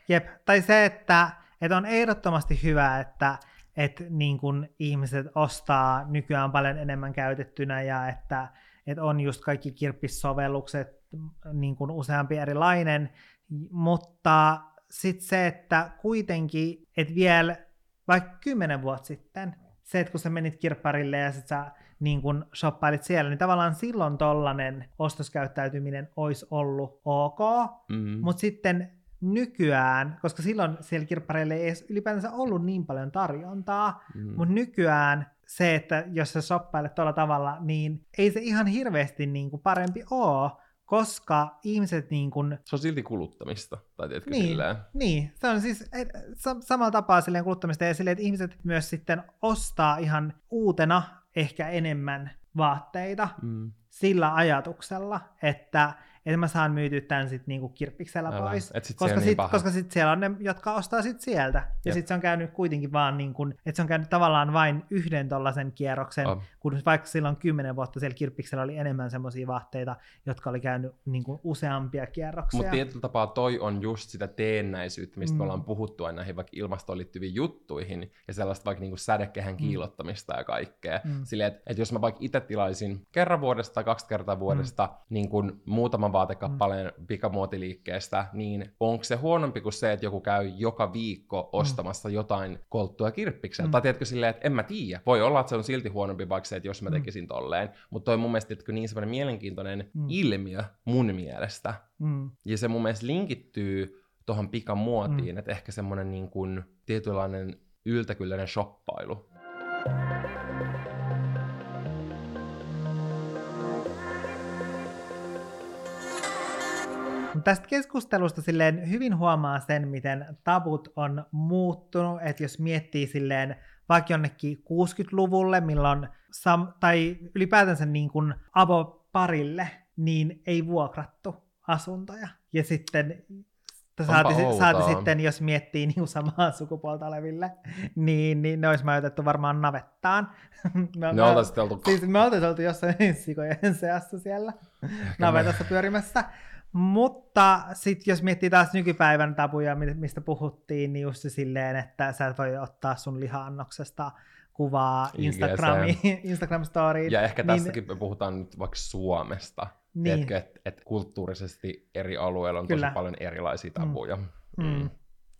Jep, tai se, että, että on ehdottomasti hyvä, että, että niin kun ihmiset ostaa nykyään paljon enemmän käytettynä ja että, että on just kaikki kirppissovellukset niin kuin useampi erilainen, mutta sitten se, että kuitenkin, että vielä vaikka kymmenen vuotta sitten, se, että kun sä menit kirpparille ja sit sä niin kun shoppailit siellä, niin tavallaan silloin tollanen ostoskäyttäytyminen olisi ollut ok, Mm. mutta sitten nykyään, koska silloin siellä kirppareilla ei edes ylipäänsä ollut niin paljon tarjontaa, Mm. mutta nykyään se, että jos sä shoppailet tuolla tavalla, niin ei se ihan hirveästi niin kuin parempi ole, koska ihmiset niin kuin, Se on silti kuluttamista, tai tiedätkö niin, silleen. niin, se on siis et, sa- samalla tapaa silleen kuluttamista ja silleen, että ihmiset myös sitten ostaa ihan uutena ehkä enemmän vaatteita Mm. sillä ajatuksella, että, että mä saan myytyä tämän sitten niinku kirppiksellä Älä. pois. Et sit koska, niin sit, paha. koska sit siellä on ne, jotka ostaa sit sieltä. Ja sitten se on käynyt kuitenkin vaan niin kuin, että se on käynyt tavallaan vain yhden tollasen kierroksen, Oh. kun vaikka silloin kymmenen vuotta siellä kirppiksellä oli enemmän semmoisia vaatteita, jotka oli käynyt niin kuin useampia kierroksia. Mutta tietyllä tapaa toi on just sitä teennäisyyttä, mistä mm. Mm. me ollaan puhuttu aina näihin vaikka ilmastoon liittyviin juttuihin, ja sellaista vaikka niinku sädekehän kiilottamista ja kaikkea. Mm. Silleen, että et jos mä vaikka itse tilaisin kerran vuodesta tai kaksi kertaa vuodesta mm. niin kun muutaman vaatekappaleen mm. pikamuotiliikkeestä, niin onko se huonompi kuin se, että joku käy joka viikko ostamassa mm. jotain kolttua kirppiksellä? Mm. Mm. Tai tiedätkö silleen, että en mä tiedä. Voi olla, että se on silti huonompi vaikka se, että jos mä Mm. tekisin tolleen. Mutta toi on mun mielestä niin semmoinen mielenkiintoinen mm. Mm. ilmiö mun mielestä, Mm. ja se mun mielestä linkittyy tuohon pikamuotiin, mm. että ehkä semmoinen niin kuin tietynlainen yltäkylläinen shoppailu. Mut Tästä keskustelusta silleen hyvin huomaa sen, miten tabut on muuttunut, että jos miettii silleen vaikka jonnekin 60-luvulle, milloin sam- tai ylipäätänsä niin kuin avoparille, niin ei vuokrattu asuntoja. Ja sitten saati, saati sitten, jos miettii niin samaa sukupuolta oleville, niin, niin ne olisi majoitettu varmaan navettaan. me, Ne oltaisiin oltu... Siis me oltaisiin oltu jossain sikojen seassa siellä navetassa pyörimässä. Mutta sitten jos miettii taas nykypäivän tabuja, mi- mistä puhuttiin, niin just se silleen, että sä et voi ottaa sun liha-annoksesta kuvaa. Instagramiin, Instagram-storiin. Ja ehkä niin- tässäkin me puhutaan nyt vaikka Suomesta. Niin. Tiedätkö, että et kulttuurisesti eri alueilla on Kyllä. tosi paljon erilaisia tabuja. Mm,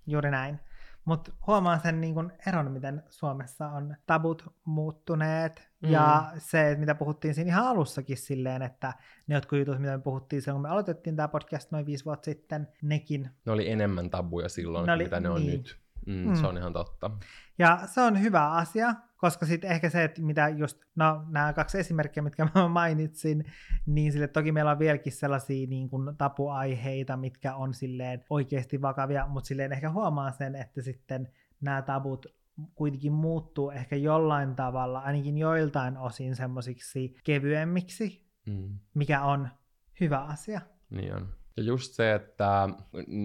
juuri näin. Mutta huomaan sen niin kun eron, miten Suomessa on tabut muuttuneet. Mm. Ja se, että mitä puhuttiin siinä ihan alussakin silleen, että ne jotkut jutut, mitä me puhuttiin silloin, kun me aloitettiin tämä podcast noin viisi vuotta sitten, nekin. Ne oli enemmän tabuja silloin, Ne oli- mitä ne on niin. nyt. Mm, Mm. Se on ihan totta. Ja se on hyvä asia, koska sitten ehkä se, että mitä just, no nämä kaksi esimerkkiä, mitkä mä mainitsin, niin sille toki meillä on vieläkin sellaisia niin kuin tapuaiheita, mitkä on silleen oikeasti vakavia, mutta silleen ehkä huomaa sen, että sitten nämä tabut kuitenkin muuttuu ehkä jollain tavalla, ainakin joiltain osin semmoisiksi kevyemmiksi, Mm. mikä on hyvä asia. Niin on. Ja just se, että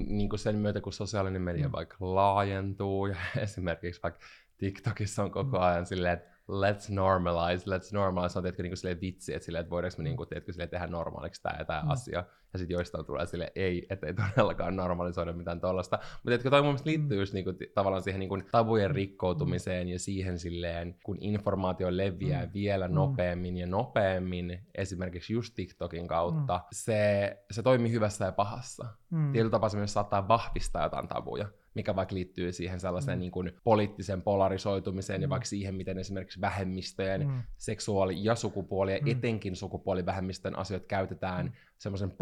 niin kuin sen myötä, kun sosiaalinen media Mm. vaikka laajentuu, ja esimerkiksi vaikka TikTokissa on koko Mm. ajan silleen, että let's normalize, let's normalize, on tietenkin niinku vitsi, että, silleen, että voidaanko me niinku, tiedätkö, silleen, tehdä normaaliksi tämä ja tämä mm. asia. Ja sitten joistain tulee sille ei, että ei todellakaan normalisoida mitään tollasta. Mutta tiedätkö, toi mun mielestä liittyy mm. just niinku, tavallaan siihen niinku, tabujen rikkoutumiseen mm. ja siihen silleen, kun informaatio leviää mm. vielä mm. nopeammin ja nopeammin, esimerkiksi just TikTokin kautta, mm. se, se toimii hyvässä ja pahassa. Mm. Tietyllä tapaa se myös saattaa vahvistaa jotain tabuja mikä vaikka liittyy siihen sellaiseen mm. niin kuin poliittisen polarisoitumiseen mm. ja vaikka siihen, miten esimerkiksi vähemmistöjen mm. seksuaali- ja sukupuoli- ja mm. etenkin sukupuolivähemmistön asioita käytetään mm. semmoisen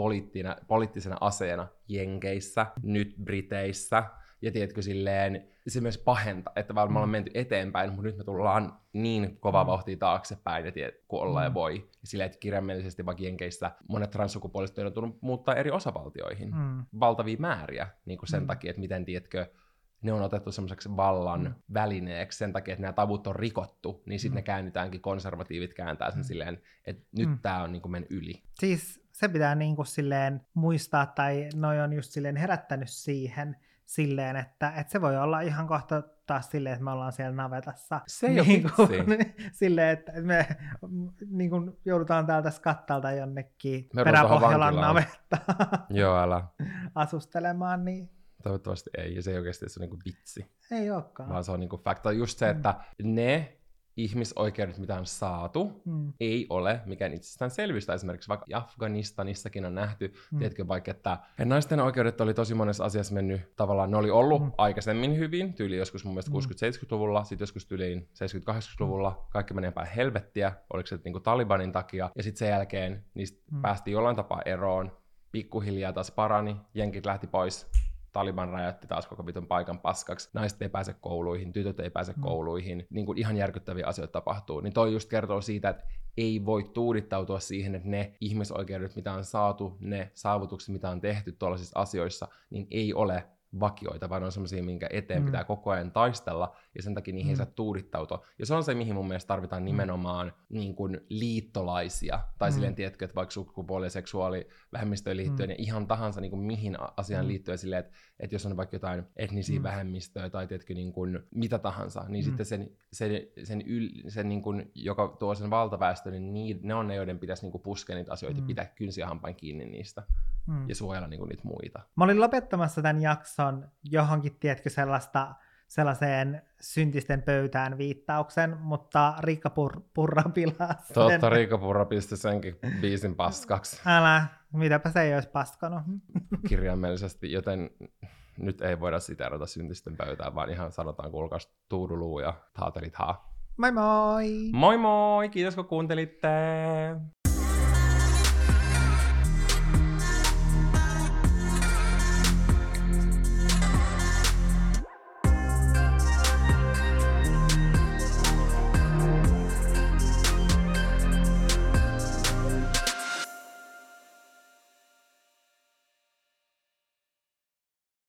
poliittisena aseena Jenkeissä, nyt Briteissä, ja tiedätkö silleen, se myös pahenta, että vaan me ollaan mm. menty eteenpäin, mutta nyt me tullaan niin kova mm. vauhtia taaksepäin, ja tiedät, kun ollaan mm. ja voi. Ja silleen, että kirjaimellisesti vaikka Jenkeissä monet transsukupuoliset on joutunut muuttaa eri osavaltioihin mm. valtavia määriä niin kuin sen mm. takia, että miten, tiedätkö, ne on otettu semmoiseksi vallan mm. välineeksi sen takia, että nämä tavut on rikottu, niin sitten mm. ne käännytäänkin, konservatiivit kääntää sen mm. silleen, että nyt mm. tämä on niin kuin mennyt yli. Siis se pitää niin kuin silleen muistaa, tai noi on just silleen herättänyt siihen, silleen, että, että se voi olla ihan kohta taas silleen, että me ollaan siellä navetassa. Se ei niin kuin, silleen, että me niin kuin, joudutaan täältä skattalta jonnekin me peräpohjalan navetta Joo, älä. asustelemaan, niin Toivottavasti ei, ja se ei oikeasti se on niin vitsi. Ei olekaan. Vaan se on niin kuin fakta. Just se, että mm. ne ihmisoikeudet, mitä on saatu, mm. ei ole mikään itsestäänselvyys. Esimerkiksi vaikka Afganistanissakin on nähty, mm. tiedätkö vaikka, että naisten oikeudet oli tosi monessa asiassa mennyt tavallaan, ne oli ollut mm. aikaisemmin hyvin, tyyli joskus mun mielestä mm. 60-70-luvulla, sitten joskus tyyliin 70-80-luvulla, mm. kaikki menee päin helvettiä, oliko se niin kuin Talibanin takia, ja sitten sen jälkeen niistä mm. päästiin jollain tapaa eroon, pikkuhiljaa taas parani, jenkit lähti pois, Taliban räjäytti taas koko vitun paikan paskaksi, naiset ei pääse kouluihin, tytöt ei pääse mm. kouluihin, niin kuin ihan järkyttäviä asioita tapahtuu. Niin toi just kertoo siitä, että ei voi tuudittautua siihen, että ne ihmisoikeudet, mitä on saatu, ne saavutukset, mitä on tehty tuollaisissa asioissa, niin ei ole vakioita, vaan on semmoisia, minkä eteen mm. pitää koko ajan taistella, ja sen takia niihin mm. saa tuudittautua. Ja se on se, mihin mun mielestä tarvitaan mm. nimenomaan niin kuin liittolaisia, tai mm. silleen, tiedätkö, että vaikka sukupuoli- ja seksuaalivähemmistöön liittyen, mm. ja ihan tahansa niin kuin mihin asiaan mm. liittyen silleen, että, että jos on vaikka jotain etnisiä mm. vähemmistöjä, tai tiedätkö, niin kuin mitä tahansa, niin mm. sitten sen, sen, sen, yl, sen niin kuin, joka tuo sen valtaväestön, niin ne on ne, joiden pitäisi niin kuin puskea niitä asioita mm. ja pitää kynsiä hampain kiinni niistä mm. ja suojella niin kuin niitä muita. Mä olin lopettamassa tämän jakson johonkin, tiedätkö, sellaista sellaiseen syntisten pöytään viittauksen, mutta Riikka Pur- Purra pilaa sen. Totta, Riikka Purra pisti senkin biisin paskaksi. Älä, mitäpä se ei olisi paskanut. Kirjaimellisesti, joten nyt ei voida siterata syntisten pöytään, vaan ihan sanotaan kuulkaas tuuduluu ja taatelit haa. Moi moi! Moi moi! Kiitos kun kuuntelitte!